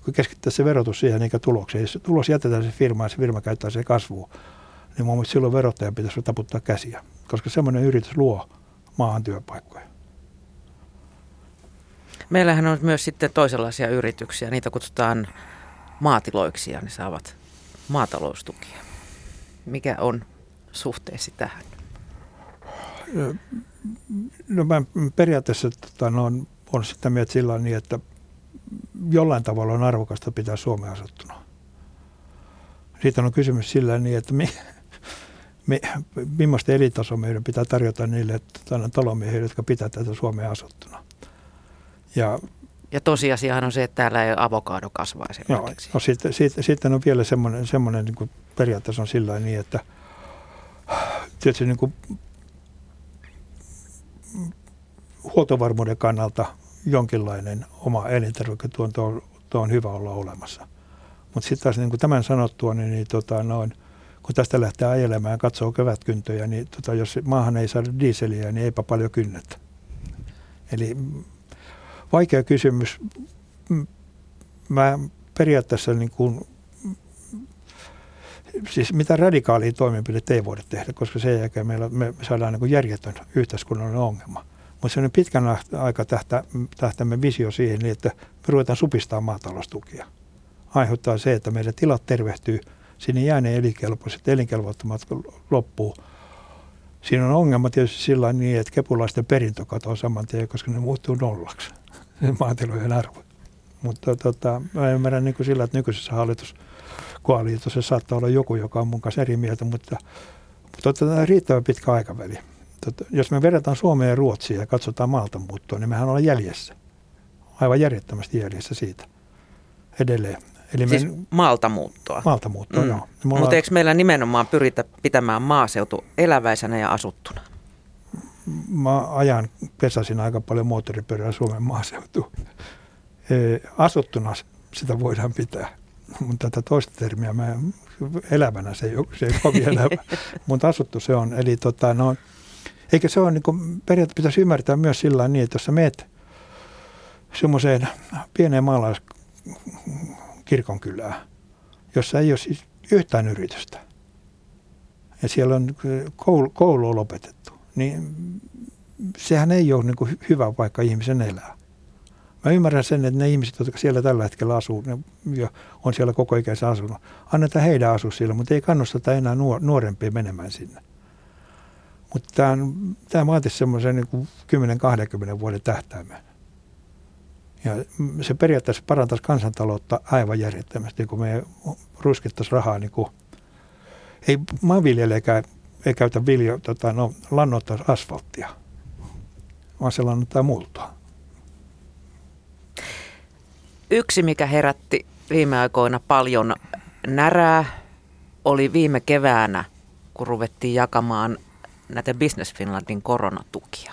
kun keskittäisiin se verotus siihen eikä tulokseen. Jos tulos jätetään se firmaan ja se firma käyttää se kasvuun, niin mun mielestä silloin verottajan pitäisi taputtaa käsiä, koska semmoinen yritys luo maahan työpaikkoja. Meillähän on myös sitten toisenlaisia yrityksiä, niitä kutsutaan maatiloiksi ja ne saavat maataloustukia. Mikä on suhteessa tähän? No mä periaatteessa tota, no, on, on sitä mieltä sillä niin, että jollain tavalla on arvokasta pitää Suomea asuttuna. Siitä on kysymys sillä niin, että mi, me, millaista elintasoa meidän pitää tarjota niille talomiehille, jotka pitää tätä Suomea asuttuna. Ja, ja tosiasiahan on se, että täällä ei avokaado kasvaa Joo, no sitten, sitten, sitten on vielä semmoinen, semmoinen niin periaatteessa on sillä niin, että tietysti niin kuin huoltovarmuuden kannalta jonkinlainen oma elintarviketuonto on, on hyvä olla olemassa. Mutta sitten taas niin kuin tämän sanottua, niin, niin tota, noin, kun tästä lähtee ajelemaan ja katsoo kevätkyntöjä, niin tota, jos maahan ei saada diiseliä, niin eipä paljon kynnetä. Eli vaikea kysymys. Mä periaatteessa niin kuin, siis mitä radikaalia toimenpidettä ei voida tehdä, koska sen jälkeen meillä, me saadaan niin järjetön yhteiskunnallinen ongelma. Mutta sellainen pitkän aika tähtäimen visio siihen, niin että me ruvetaan supistaa maataloustukia. Aiheuttaa se, että meidän tilat tervehtyy, sinne jää ne elinkelpoiset, elinkelvottomat loppuu. Siinä on ongelma tietysti sillä niin, että kepulaisten perintö katoaa saman tien, koska ne muuttuu nollaksi, maatilojen arvo. Mutta tota, mä ymmärrän niin kuin sillä, että nykyisessä hallituskoaliitossa saattaa olla joku, joka on mun kanssa eri mieltä, mutta, mutta otetaan riittävän pitkä aikaväli tota, jos me verrataan Suomeen ja Ruotsiin ja katsotaan maalta muuttoa, niin mehän ollaan jäljessä. Aivan järjettömästi jäljessä siitä edelleen. Eli siis me, maalta muuttoa. Maalta muuttoa, mm. joo. Mutta eikö meillä nimenomaan pyritä pitämään maaseutu eläväisenä ja asuttuna? Mä ajan kesäisin aika paljon moottoripyörää Suomen maaseutu. E, asuttuna sitä voidaan pitää, mutta tätä toista termiä mä elävänä se ei, se ei kovin elävä, mutta asuttu se on. Eli tota, no, eikä se ole, niin kuin, periaatteessa pitäisi ymmärtää myös sillä niin, että jos sä meet semmoiseen pieneen maalaiskirkonkylään, jossa ei ole siis yhtään yritystä, ja siellä on koulu, koulu on lopetettu, niin sehän ei ole niin kuin hyvä paikka ihmisen elää. Mä ymmärrän sen, että ne ihmiset, jotka siellä tällä hetkellä asuu, ne on siellä koko ikänsä asunut, annetaan heidän asua siellä, mutta ei kannusteta enää nuorempia menemään sinne. Mutta tämä, tämä vaatisi semmoisen niin 10-20 vuoden tähtäimen. Ja se periaatteessa parantaisi kansantaloutta aivan järjettömästi, kun me ruskittaisiin rahaa, niin kuin, ei maanviljelijäkään ei käytä viljo, tota, no, lannoittaa asfalttia, vaan se lannoittaa multaa. Yksi, mikä herätti viime aikoina paljon närää, oli viime keväänä, kun ruvettiin jakamaan näitä Business Finlandin koronatukia.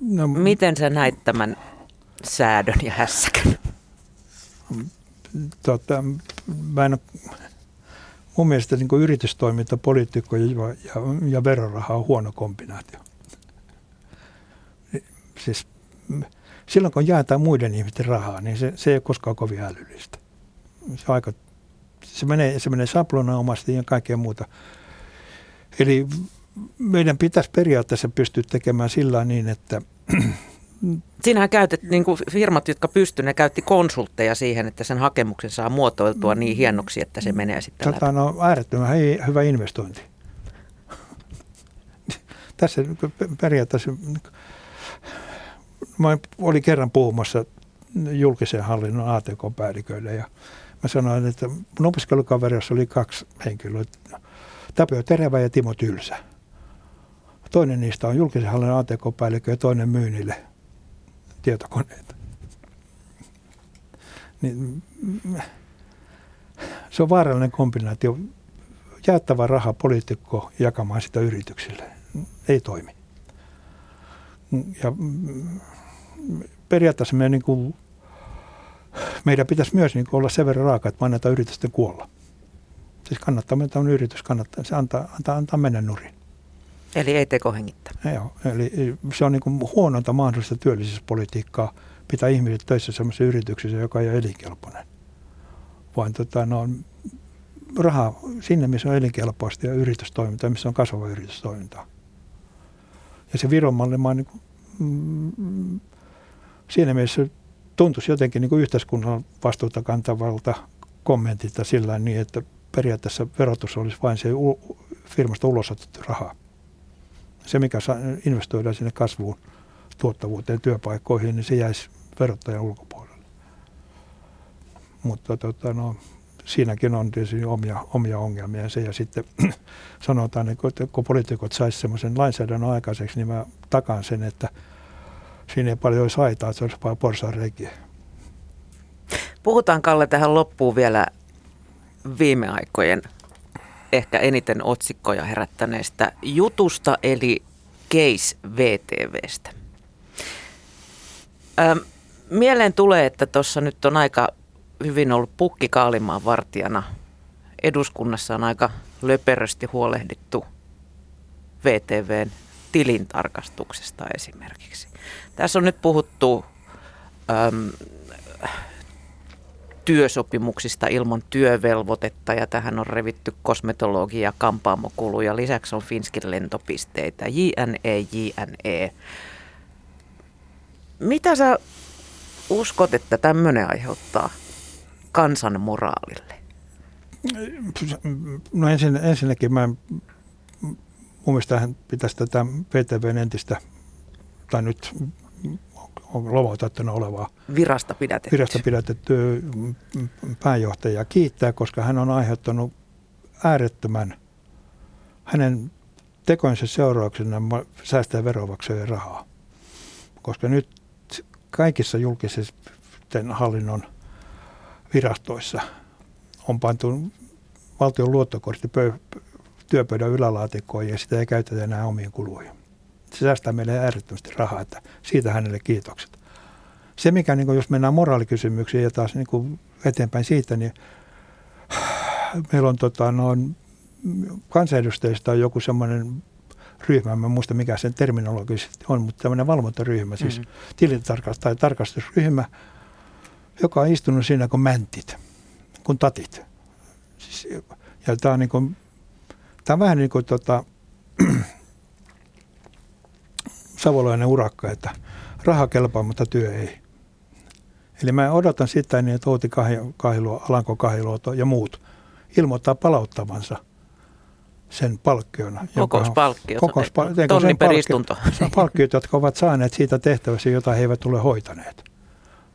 No, Miten sä näit tämän säädön ja hässäkän? Tota, mä en ole, mun mielestä niin yritystoiminta, poliitikko ja, ja, ja veroraha on huono kombinaatio. Siis, silloin kun jaetaan muiden ihmisten rahaa, niin se, se ei ole koskaan kovin älyllistä. Se, aika, se menee, se menee saplonaomasti ja kaikkea muuta. Eli meidän pitäisi periaatteessa pystyä tekemään sillä niin, että Sinähän käytet, niin kuin firmat, jotka pystyivät, ne käytti konsultteja siihen, että sen hakemuksen saa muotoiltua niin hienoksi, että se menee sitten Tätä läpi. on äärettömän hyvä investointi. Tässä periaatteessa, mä olin kerran puhumassa julkisen hallinnon ATK-päälliköille ja mä sanoin, että mun opiskelukaverissa oli kaksi henkilöä, Tapio Terävä ja Timo Tylsä. Toinen niistä on julkisen hallinnon ATK-päällikkö ja toinen myynnille tietokoneita. Niin, se on vaarallinen kombinaatio. Jaettava raha poliitikko jakamaan sitä yrityksille ei toimi. Ja periaatteessa me niin kuin, meidän pitäisi myös niin kuin olla sen verran raaka, että me annetaan yritysten kuolla. Siis kannattaa, meitä on yritys, kannattaa, se antaa, antaa, antaa mennä nurin. Eli ei tekohengittää. Joo, eli se on niin kuin huononta mahdollista työllisyyspolitiikkaa pitää ihmiset töissä sellaisessa yrityksessä, joka ei ole elinkelpoinen. Vaan tota, no, rahaa sinne, missä on elinkelpoista ja yritystoimintaa, missä on kasvava yritystoiminta. Ja se Viron malli, mä niin kuin, mm, siinä mielessä tuntuisi jotenkin niin kuin yhteiskunnan vastuuta kantavalta kommentilta sillä niin, että periaatteessa verotus olisi vain se firmasta ulosotettu raha. Se, mikä investoidaan sinne kasvuun, tuottavuuteen, työpaikkoihin, niin se jäisi verottajan ulkopuolelle. Mutta tota, no, siinäkin on tietysti omia, omia ongelmia se. Ja sitten sanotaan, että kun poliitikot saisi semmoisen lainsäädännön aikaiseksi, niin mä takaan sen, että siinä ei paljon olisi haitaa, että se olisi vaan porsaanreikiä. Puhutaan Kalle tähän loppuun vielä viime aikojen ehkä eniten otsikkoja herättäneestä jutusta, eli Case VTVstä. Ähm, mieleen tulee, että tuossa nyt on aika hyvin ollut pukki kaalimaan vartijana. Eduskunnassa on aika löperösti huolehdittu VTVn tilintarkastuksesta esimerkiksi. Tässä on nyt puhuttu äm, työsopimuksista ilman työvelvoitetta ja tähän on revitty kosmetologia ja kampaamokuluja. Lisäksi on Finskin lentopisteitä, JNE, JNE. Mitä sä uskot, että tämmöinen aiheuttaa kansan moraalille? No ensin, ensinnäkin mä, mun mielestä pitäisi tätä VTVn entistä, tai nyt lomautettuna olevaa virasta pidätetty. virasta pidätetty pääjohtajaa kiittää, koska hän on aiheuttanut äärettömän hänen tekoinsa seurauksena säästää verovaksojen rahaa. Koska nyt kaikissa julkisissa hallinnon virastoissa on pantu valtion luottokortti pöy- työpöydän ylälaatikkoon ja sitä ei käytetä enää omiin kuluihin. Se säästää meille äärettömästi rahaa, että siitä hänelle kiitokset. Se, mikä niin kuin, jos mennään moraalikysymyksiin ja taas niin kuin eteenpäin siitä, niin meillä on tota, noin, kansanedustajista on joku semmoinen ryhmä, mä en muista mikä sen terminologisesti on, mutta tämmöinen valvontaryhmä, siis mm-hmm. tilintarkastus- tai tarkastusryhmä, joka on istunut siinä kuin mäntit, kuin tatit. Siis, ja tämä on, niin kuin, tämä on vähän niin kuin tota, savolainen urakka, että raha kelpaa, mutta työ ei. Eli mä odotan sitä niin, että Outi Kahilo, Alanko Kahilo ja muut ilmoittaa palauttavansa sen palkkion. Kokouspalkkiot. Tonni per istunto. Palkkiot, jotka ovat saaneet siitä tehtävässä, jota he eivät ole hoitaneet.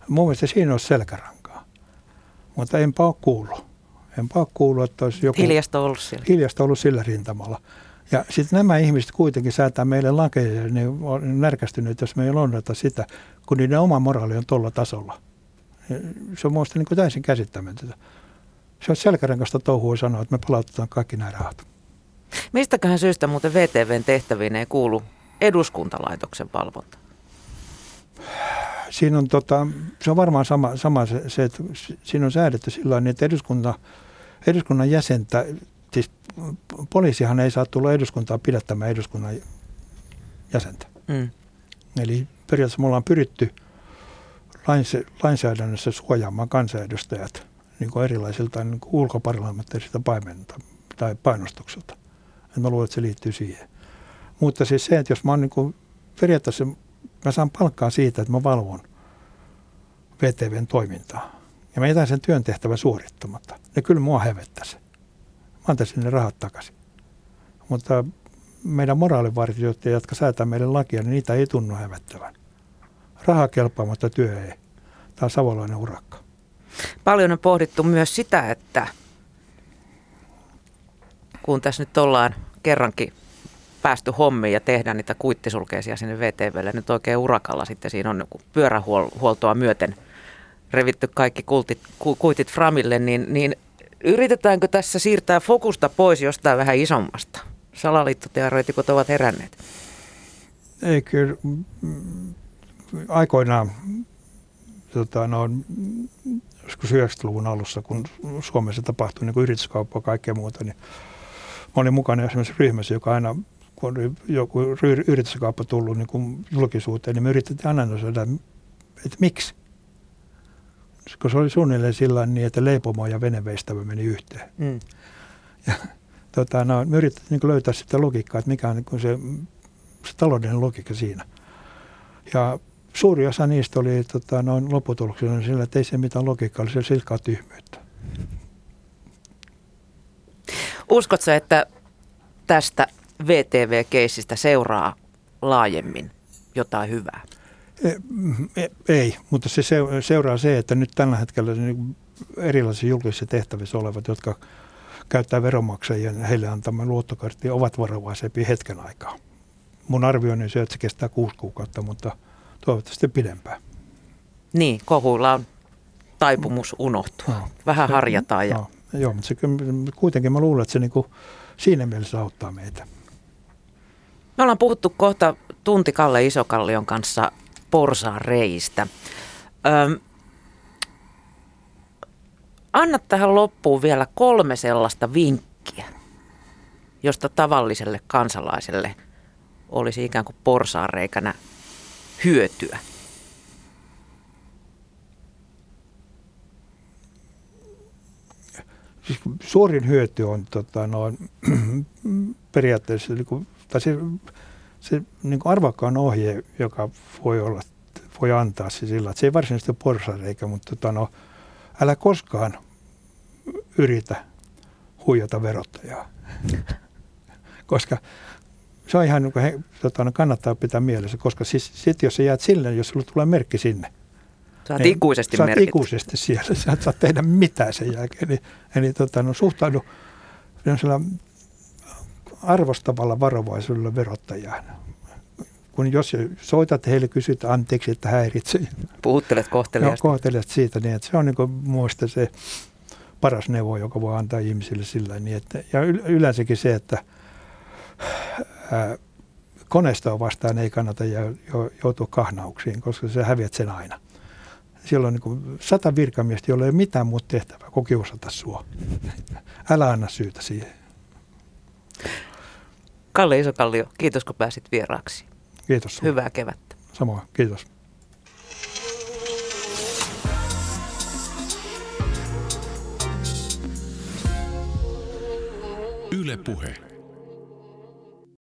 Mun mielestä siinä olisi selkärankaa. Mutta enpä ole kuullut. Enpä ole kuullut, että olisi joku... Hiljasta ollut sillä. Hiljasta ollut sillä rintamalla. Ja sitten nämä ihmiset kuitenkin säätää meille lakeja ja ne on närkästyneet, jos me ei lonnata sitä, kun niiden oma moraali on tuolla tasolla. Se on minusta niin täysin käsittämätöntä. Se on selkärankasta touhua sanoa, että me palautetaan kaikki nämä rahat. Mistäköhän syystä muuten VTVn tehtäviin ei kuulu eduskuntalaitoksen valvonta? Siinä on, tota, se on varmaan sama, sama se, se, että siinä on säädetty sillä tavalla, että eduskunta, eduskunnan jäsentä, siis poliisihan ei saa tulla eduskuntaan pidättämään eduskunnan jäsentä. Mm. Eli periaatteessa me ollaan pyritty lainsäädännössä suojaamaan kansanedustajat niin kuin erilaisilta niin kuin ulkoparlamentaarisilta paimenta tai painostukselta. Et mä luulen, että se liittyy siihen. Mutta siis se, että jos mä oon niin kuin, periaatteessa, mä saan palkkaa siitä, että mä valvon VTVn toimintaa. Ja mä jätän sen työn tehtävän suorittamatta. Ne kyllä mua hävettäisi. Mä antaisin ne rahat takaisin. Mutta meidän moraalivartijoita, jotka säätää meille lakia, niin niitä ei tunnu hävettävän. Raha kelpaa, mutta työ ei. Tämä on savolainen urakka. Paljon on pohdittu myös sitä, että kun tässä nyt ollaan kerrankin päästy hommiin ja tehdään niitä kuittisulkeisia sinne VTVlle nyt oikein urakalla sitten siinä on pyörähuoltoa myöten revitty kaikki kultit, ku, kuitit Framille, niin, niin yritetäänkö tässä siirtää fokusta pois jostain vähän isommasta? Salaliittoteoreetikot ovat heränneet. Ei kyllä. Aikoinaan tota, no, joskus 90-luvun alussa, kun Suomessa tapahtui niin yrityskauppaa ja kaikkea muuta, niin olin mukana esimerkiksi ryhmässä, joka aina, kun oli joku yrityskauppa tullut niin kuin julkisuuteen, niin me yritettiin analysoida, että miksi. Koska se oli suunnilleen sillä niin, että leipomo ja veneveistävä meni yhteen. Mm. Ja, tota, no, me yritettiin niin löytää sitä logiikkaa, että mikä on niin se, se taloudellinen logiikka siinä. Ja suuri osa niistä oli tota, noin lopputuloksena sillä, että ei se mitään logiikkaa, oli se silkkaa tyhmyyttä. Uskotko, että tästä VTV-keisistä seuraa laajemmin jotain hyvää? E, e, ei, mutta se seuraa se, että nyt tällä hetkellä niin erilaisissa julkisissa tehtävissä olevat, jotka käyttää veronmaksajien heille antama luottokartti, ovat varovaisempia hetken aikaa. Mun arvioni on se, että se kestää kuusi kuukautta, mutta toivottavasti pidempään. Niin, kohuilla on taipumus unohtua. No, Vähän se, harjataan. Ja... No, joo, mutta se, kuitenkin mä luulen, että se niinku siinä mielessä auttaa meitä. Me ollaan puhuttu kohta tunti Kalle Isokallion kanssa porsaan reistä. Öm, anna tähän loppuun vielä kolme sellaista vinkkiä, josta tavalliselle kansalaiselle olisi ikään kuin porsaanreikänä hyötyä. Siis suurin hyöty on tota, noin, periaatteessa, niin tai se, se niin kuin arvokkaan ohje, joka voi olla voi antaa se sillä, että se ei varsinaisesti ole porsareikä, mutta tota, no, älä koskaan yritä huijata verottajaa. Koska se on ihan niin kuin, tota, no, kannattaa pitää mielessä, koska siis sit jos sä jäät sille, jos sulla tulee merkki sinne, Saat niin, ikuisesti saat ikuisesti siellä, sä et saa tehdä mitään sen jälkeen. Eli, eli tota, no, suhtaudu arvostavalla varovaisuudella verottajaan kun jos soitat heille, kysyt anteeksi, että häiritse. Puhuttelet kohteliaasti. Joo, kohtelet siitä, niin että se on niin muista se paras neuvo, joka voi antaa ihmisille sillä niin, että, ja yleensäkin se, että ää, koneistoa vastaan ei kannata joutua kahnauksiin, koska sä häviät sen aina. Siellä on niin kuin sata virkamiestä, jolla ei ole mitään muuta tehtävää kuin kiusata sua. Älä anna syytä siihen. Kalle Isokallio, kiitos kun pääsit vieraaksi. Kiitos. Sulle. Hyvää kevättä. Samoin, kiitos. Yle Puhe.